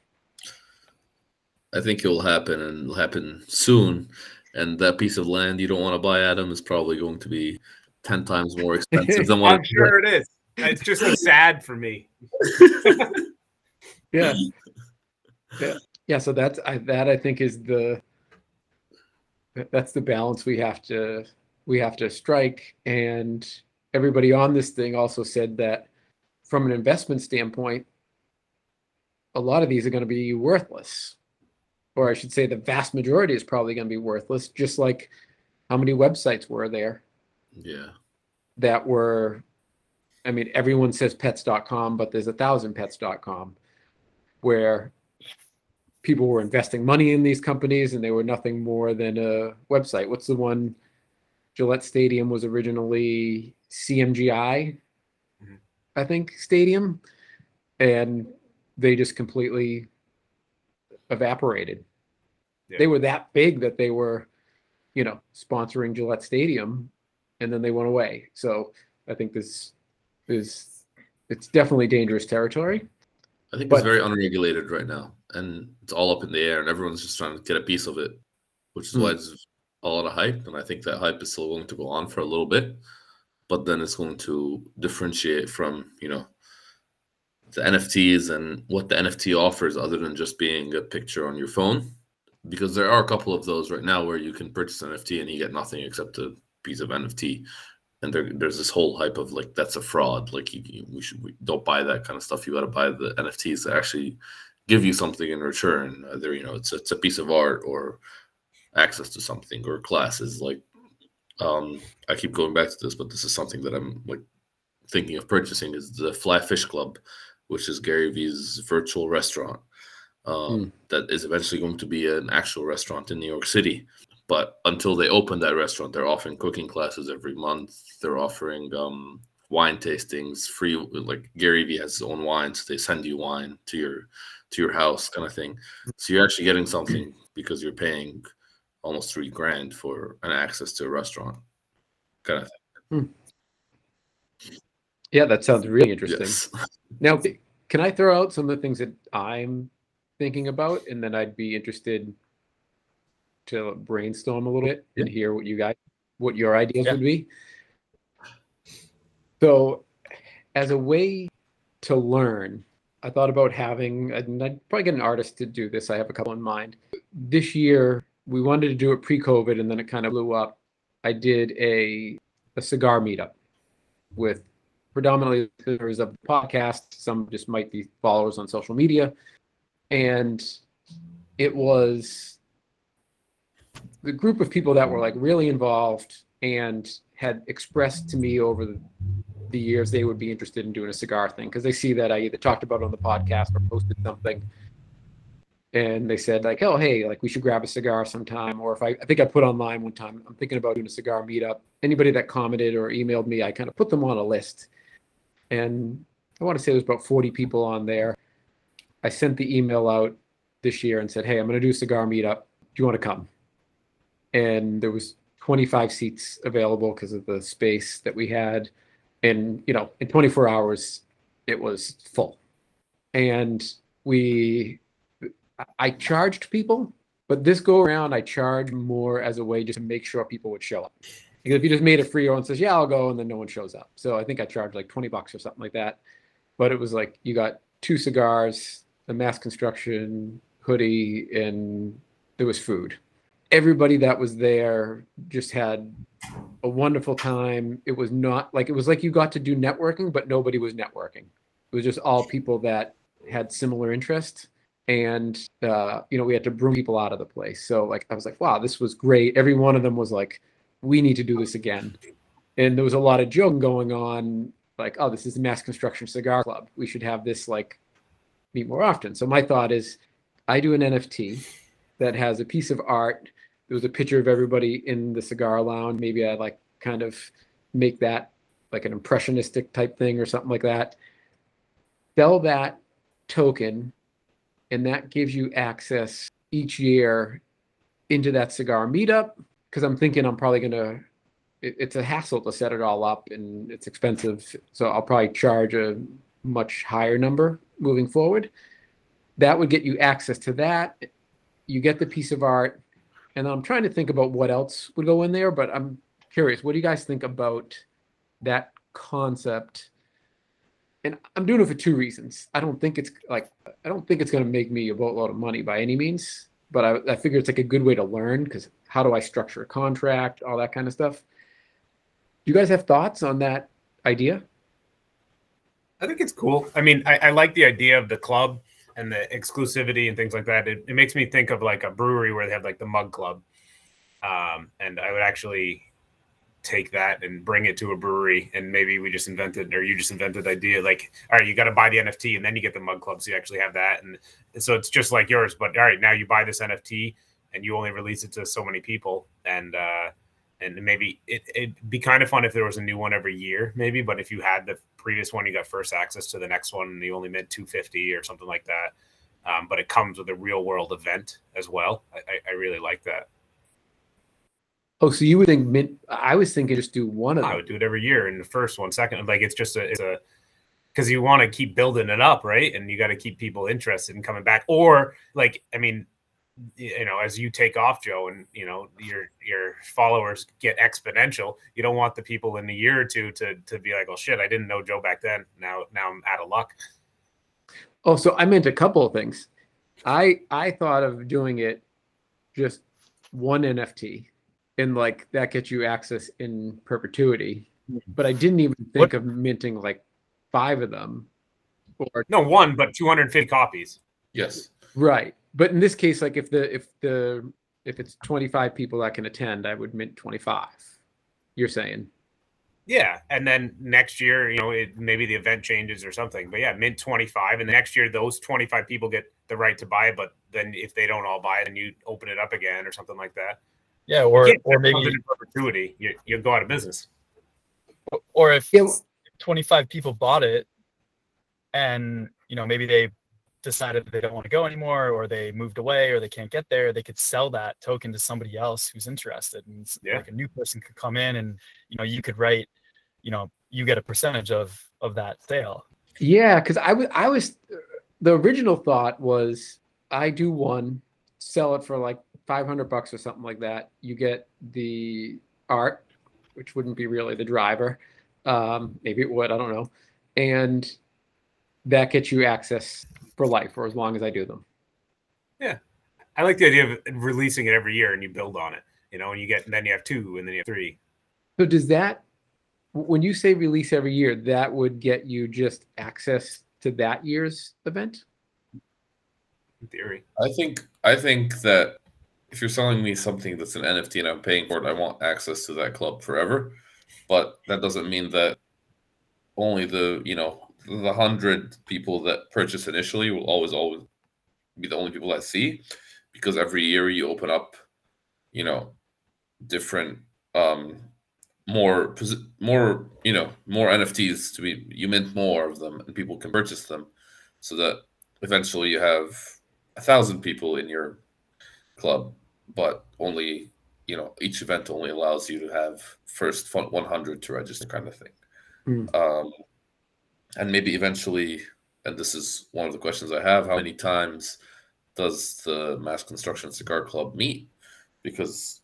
I think it will happen and it'll happen soon. And that piece of land you don't want to buy, Adam, is probably going to be 10 times more expensive than what I'm sure it is. It's just so sad for me. Yeah. Yeah. Yeah. So that's I, that I think is the that's the balance we have to we have to strike. And everybody on this thing also said that from an investment standpoint, a lot of these are going to be worthless. Or I should say the vast majority is probably going to be worthless, just like how many websites were there Yeah. that were I mean, everyone says pets.com, but there's a thousand pets.com where people were investing money in these companies and they were nothing more than a website. What's the one? Gillette Stadium was originally CMGI, Mhm. I think, stadium. And they just completely evaporated. Yeah. They were that big that they were, you know, sponsoring Gillette Stadium and then they went away. So I think this is it's definitely dangerous territory. I think But- it's very unregulated right now, and it's all up in the air, and everyone's just trying to get a piece of it, which is Hmm. why it's a lot of hype. And I think that hype is still going to go on for a little bit, but then it's going to differentiate from you know the NFTs and what the NFT offers, other than just being a picture on your phone. Because there are a couple of those right now where you can purchase an NFT and you get nothing except a piece of NFT. And there, there's this whole hype of like that's a fraud. Like you, you- we should we don't buy that kind of stuff. You got to buy the NFTs that actually give you something in return. Either you know it's it's a piece of art or access to something or classes. Like um, I keep going back to this, but this is something that I'm like thinking of purchasing is the Fly Fish Club, which is Gary Vee's virtual restaurant um, that is eventually going to be an actual restaurant in New York City. But until they open that restaurant, they're offering cooking classes every month. They're offering um, wine tastings, free. Like Gary Vee has his own wines; they send you wine to your to your house, kind of thing. So you're actually getting something because you're paying almost three grand for an access to a restaurant, kind of thing. Hmm. Yeah, that sounds really interesting. Yes. Now, can I throw out some of the things that I'm thinking about, and then I'd be interested to brainstorm a little bit and hear what you guys, what your ideas Yeah. would be. So, as a way to learn, I thought about having, and I'd probably get an artist to do this. I have a couple in mind. This year, we wanted to do it pre-COVID, and then it kind of blew up. I did a a cigar meetup with predominantly listeners of the podcast. Some just might be followers on social media. And it was the group of people that were like really involved and had expressed to me over the, the years they would be interested in doing a cigar thing because they see that I either talked about on the podcast or posted something. And they said like, oh hey, like we should grab a cigar sometime. Or if I, I think I put online one time, I'm thinking about doing a cigar meetup. Anybody that commented or emailed me, I kind of put them on a list. And I want to say there's about 40 people on there. I sent the email out this year and said, hey, I'm going to do a cigar meetup. Do you want to come? And there was 25 seats available because of the space that we had. And, you know, in 24 hours, it was full. And we, I charged people, but this go around, I charged more as a way just to make sure people would show up. Because if you just made it free, everyone says, yeah, I'll go, and then no one shows up. So I think I charged like 20 bucks or something like that. But it was like, you got two cigars, a mass construction hoodie, and there was food everybody that was there just had a wonderful time. It was not like it was like you got to do networking, but nobody was networking. It was just all people that had similar interests. And uh, you know, we had to broom people out of the place. So like I was like, wow, this was great. Every one of them was like, we need to do this again. And there was a lot of joking going on, like, oh, this is the mass construction cigar club. We should have this like meet more often. So my thought is I do an NFT that has a piece of art there was a picture of everybody in the cigar lounge. Maybe I like kind of make that like an impressionistic type thing or something like that. Sell that token, and that gives you access each year into that cigar meetup. Because I'm thinking I'm probably gonna. It, it's a hassle to set it all up, and it's expensive. So I'll probably charge a much higher number moving forward. That would get you access to that. You get the piece of art and I'm trying to think about what else would go in there, but I'm curious. What do you guys think about that concept? And I'm doing it for two reasons. I don't think it's like I don't think it's going to make me a boatload of money by any means, but I, I figure it's like a good way to learn because how do I structure a contract, all that kind of stuff. Do you guys have thoughts on that idea? I think it's cool. I mean, I, I like the idea of the club and the exclusivity and things like that. It, it makes me think of like a brewery where they have like the mug club. Um, and I would actually take that and bring it to a brewery and maybe we just invented or you just invented the idea like all right you got to buy the nft and then you get the mug club so you actually have that and, and so it's just like yours but all right now you buy this nft and you only release it to so many people and uh and maybe it, it'd be kind of fun if there was a new one every year maybe but if you had the previous one you got first access to the next one and you only mint 250 or something like that. Um, but it comes with a real world event as well. I, I, really like that. Oh so you would think mint i was thinking just do one of them. i would do it every year in the first one second like it's just a it's a because you want to keep building it up right? And you got to keep people interested in coming back. Or like i mean you know as you take off joe and you know your your followers get exponential you don't want the people in a year or two to to be like oh shit i didn't know joe back then. Now now i'm out of luck. Oh so i meant a couple of things. I i thought of doing it just one nft and like that gets you access in perpetuity but i didn't even think what? of minting like five of them or no one but 250 copies. Yes. Right but in this case, like if the if the if it's 25 people that can attend, I would mint 25. You're saying? Yeah, and then next year, you know, it, maybe the event changes or something. But yeah, mint 25, and the next year those 25 people get the right to buy it. But then if they don't all buy it, then you open it up again or something like that. Yeah, or or maybe perpetuity, you you go out of business. Or if yeah. 25 people bought it, and you know maybe they decided they don't want to go anymore or they moved away or they can't get there they could sell that token to somebody else who's interested and yeah. like a new person could come in and you know you could write you know you get a percentage of of that sale yeah because i was i was the original thought was i do one sell it for like 500 bucks or something like that you get the art which wouldn't be really the driver um maybe it would i don't know and that gets you access for life or as long as I do them. Yeah. I like the idea of releasing it every year and you build on it, you know, and you get, and then you have two and then you have three. So does that when you say release every year, that would get you just access to that year's event. In theory, I think I think that if you're selling me something that's an NFT and I'm paying for it, I want access to that club forever. But that doesn't mean that only the you know the hundred people that purchase initially will always always be the only people that see, because every year you open up, you know, different um more more you know more NFTs to be you mint more of them and people can purchase them, so that eventually you have a thousand people in your club, but only you know each event only allows you to have first 100 to register kind of thing. Hmm. Um, and maybe eventually, and this is one of the questions I have: How many times does the Mass Construction Cigar Club meet? Because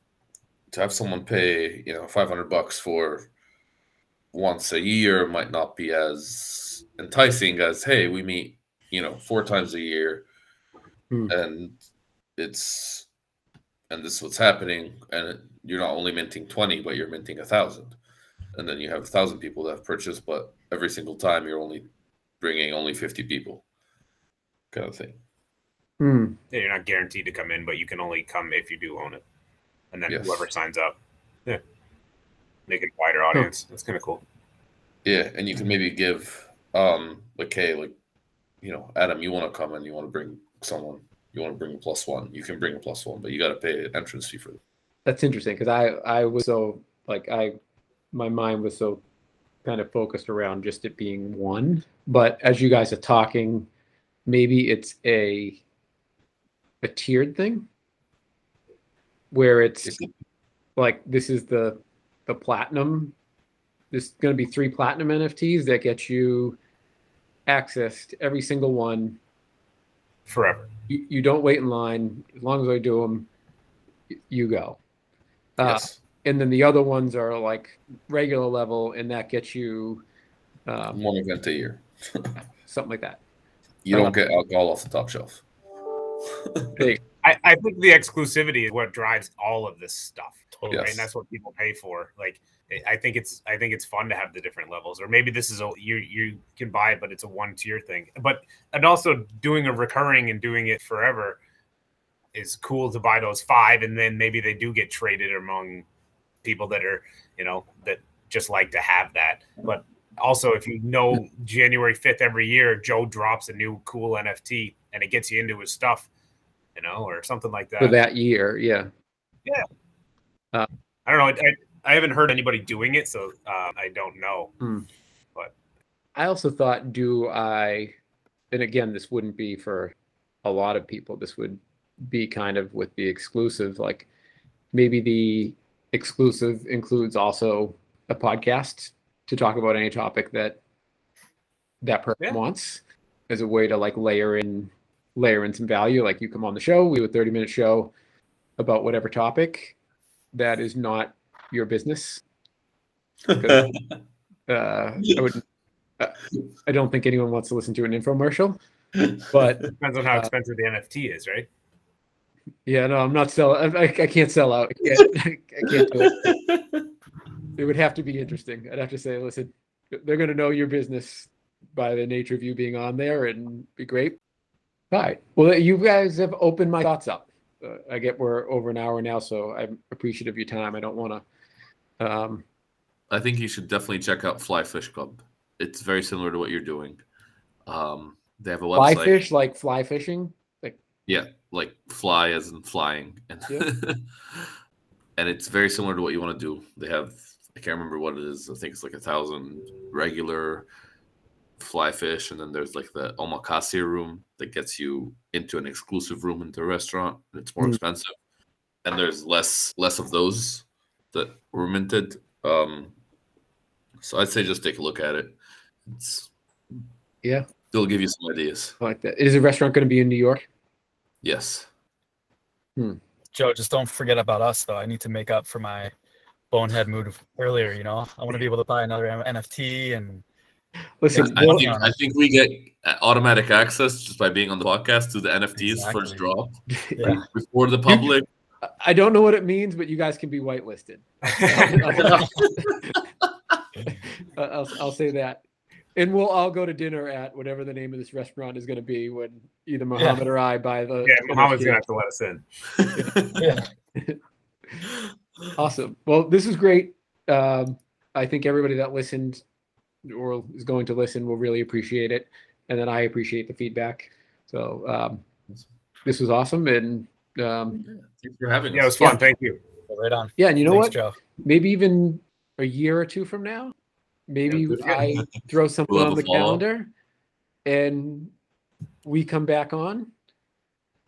to have someone pay you know 500 bucks for once a year might not be as enticing as hey we meet you know four times a year Hmm. and it's and this is what's happening and you're not only minting 20 but you're minting a thousand and then you have a thousand people that have purchased but every single time you're only bringing only 50 people kind of thing Hmm. yeah, you're not guaranteed to come in, but you can only come if you do own it, and then Yes. whoever signs up, yeah, make it a wider audience. That's kind of cool. yeah and you can maybe give um like hey like you know adam you want to come and you want to bring someone you want to bring a plus one you can bring a plus one but you got to pay an entrance fee for it That's interesting because I I was so like I my mind was so kind of focused around just it being one. But as you guys are talking, maybe it's a a tiered thing where it's like this is the the platinum. There's going to be three platinum NFTs that get you access to every single one. Forever. You, you don't wait in line as long as I do them. You go. Uh, yes and then the other ones are like regular level, and that gets you um, one event a year something like that. you don't get alcohol off the top shelf I, I think the exclusivity is what drives all of this stuff. Totally. right? Yes. And that's what people pay for. Like, I- I think it's I think it's fun to have the different levels, or maybe this is a you you can buy it, but it's a one tier thing. But and also doing a recurring and doing it forever is cool to buy those five, and then maybe they do get traded among people that are you know that just like to have that. But also, if you know January fifth every year, Joe drops a new cool NFT and it gets you into his stuff, you know, or something like that. for that year, yeah. Yeah. I don't know. I, I haven't heard anybody doing it, so uh, I don't know. But I also thought, do I, and again, this wouldn't be for a lot of people. This would be kind of with the exclusive, like maybe the exclusive includes also a podcast to talk about any topic that that person Yeah. wants as a way to like layer in layer in some value. Like you come on the show, we do a 30 minute show about whatever topic that is not your business. uh, I would. Uh, I don't think anyone wants to listen to an infomercial, but Depends on how Uh, expensive the NFT is, right? Yeah, no, I'm not selling. I, I can't sell out. I can't, I can't do it. It would have to be interesting. I'd have to say, listen, they're going to know your business by the nature of you being on there and be great. All right. Well, you guys have opened my thoughts up. Uh, I get we're over an hour now, so I'm appreciative of your time. I don't want to. Um, I think you should definitely check out Fly Fish Club. It's very similar to what you're doing. Um, they have a website. fly fish, like fly fishing. Like Yeah, like fly as in flying, and Yeah. and it's very similar to what you want to do. They have I can't remember what it is. I think it's like a thousand regular fly fish, and then there's like the omakase room that gets you into an exclusive room into a restaurant, and it's more Mm. expensive. And there's less less of those that were minted. Um, so I'd say just take a look at it. It's Yeah, it'll give you some ideas. I like that. Is the restaurant going to be in New York? Yes. Hmm. Joe, just don't forget about us though. I need to make up for my bonehead mood earlier. You know, I want to be able to buy another NFT and Listen, I Bill- think, I think we get uh, automatic access just by being on the podcast to the NFTs first drop yeah. before the public. I don't know what it means, but you guys can be whitelisted. I- I'll I'll say that. And we'll all go to dinner at whatever the name of this restaurant is going to be when either Mohammed or I buy the. Yeah, Mohammed's gonna have to let us in. Yeah. Awesome. Well, this is great. Um, I think everybody that listened or is going to listen will really appreciate it, and then I appreciate the feedback. So um, this was awesome, and um, Thanks for having Yeah, it was fun. Yeah. Thank you. Right on. yeah, and you know Thanks, what? Joe. Maybe even a year or two from now, maybe good. I throw something We'll on the follow-up. calendar, and we come back on,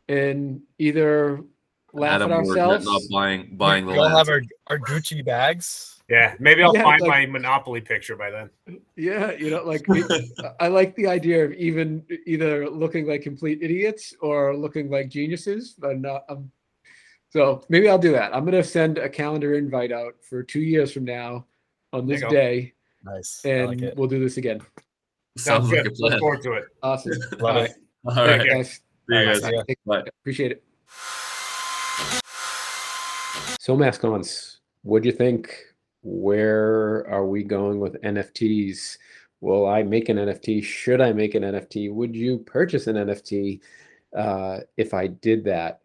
and either laugh Adam, at ourselves. not buying buying the We all land. have our, our Gucci bags. Yeah, maybe I'll Yeah, find like- my Monopoly picture by then. Yeah, you know, like I like the idea of even either looking like complete idiots or looking like geniuses. But not, um, so maybe I'll do that. I'm gonna send a calendar invite out for two years from now on this you go. day, Nice. And like we'll do this again. Sounds like a good. Look forward to it. Awesome. Love All it. right, All Take right. care. guys. See you All right, guys. see. Bye. Appreciate it. So, Mascons, what do you think? Where are we going with NFTs? Will I make an NFT? Should I make an NFT? Would you purchase an NFT uh, if I did that?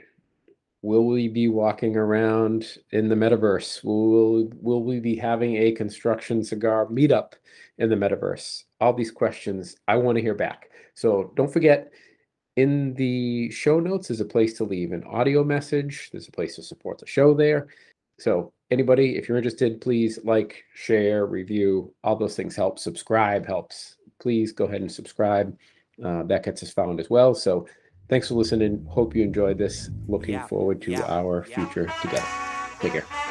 Will we be walking around in the metaverse? Will, will we be having a construction cigar meetup in the metaverse? All these questions I want to hear back. So don't forget, in the show notes is a place to leave an audio message. There's a place to support the show there. So anybody, if you're interested, please like, share, review. All those things help. Subscribe helps. Please go ahead and subscribe. Uh, that gets us found as well. So thanks for listening. Hope you enjoyed this. Looking Yeah. forward to Yeah. our Yeah. future together. Take care.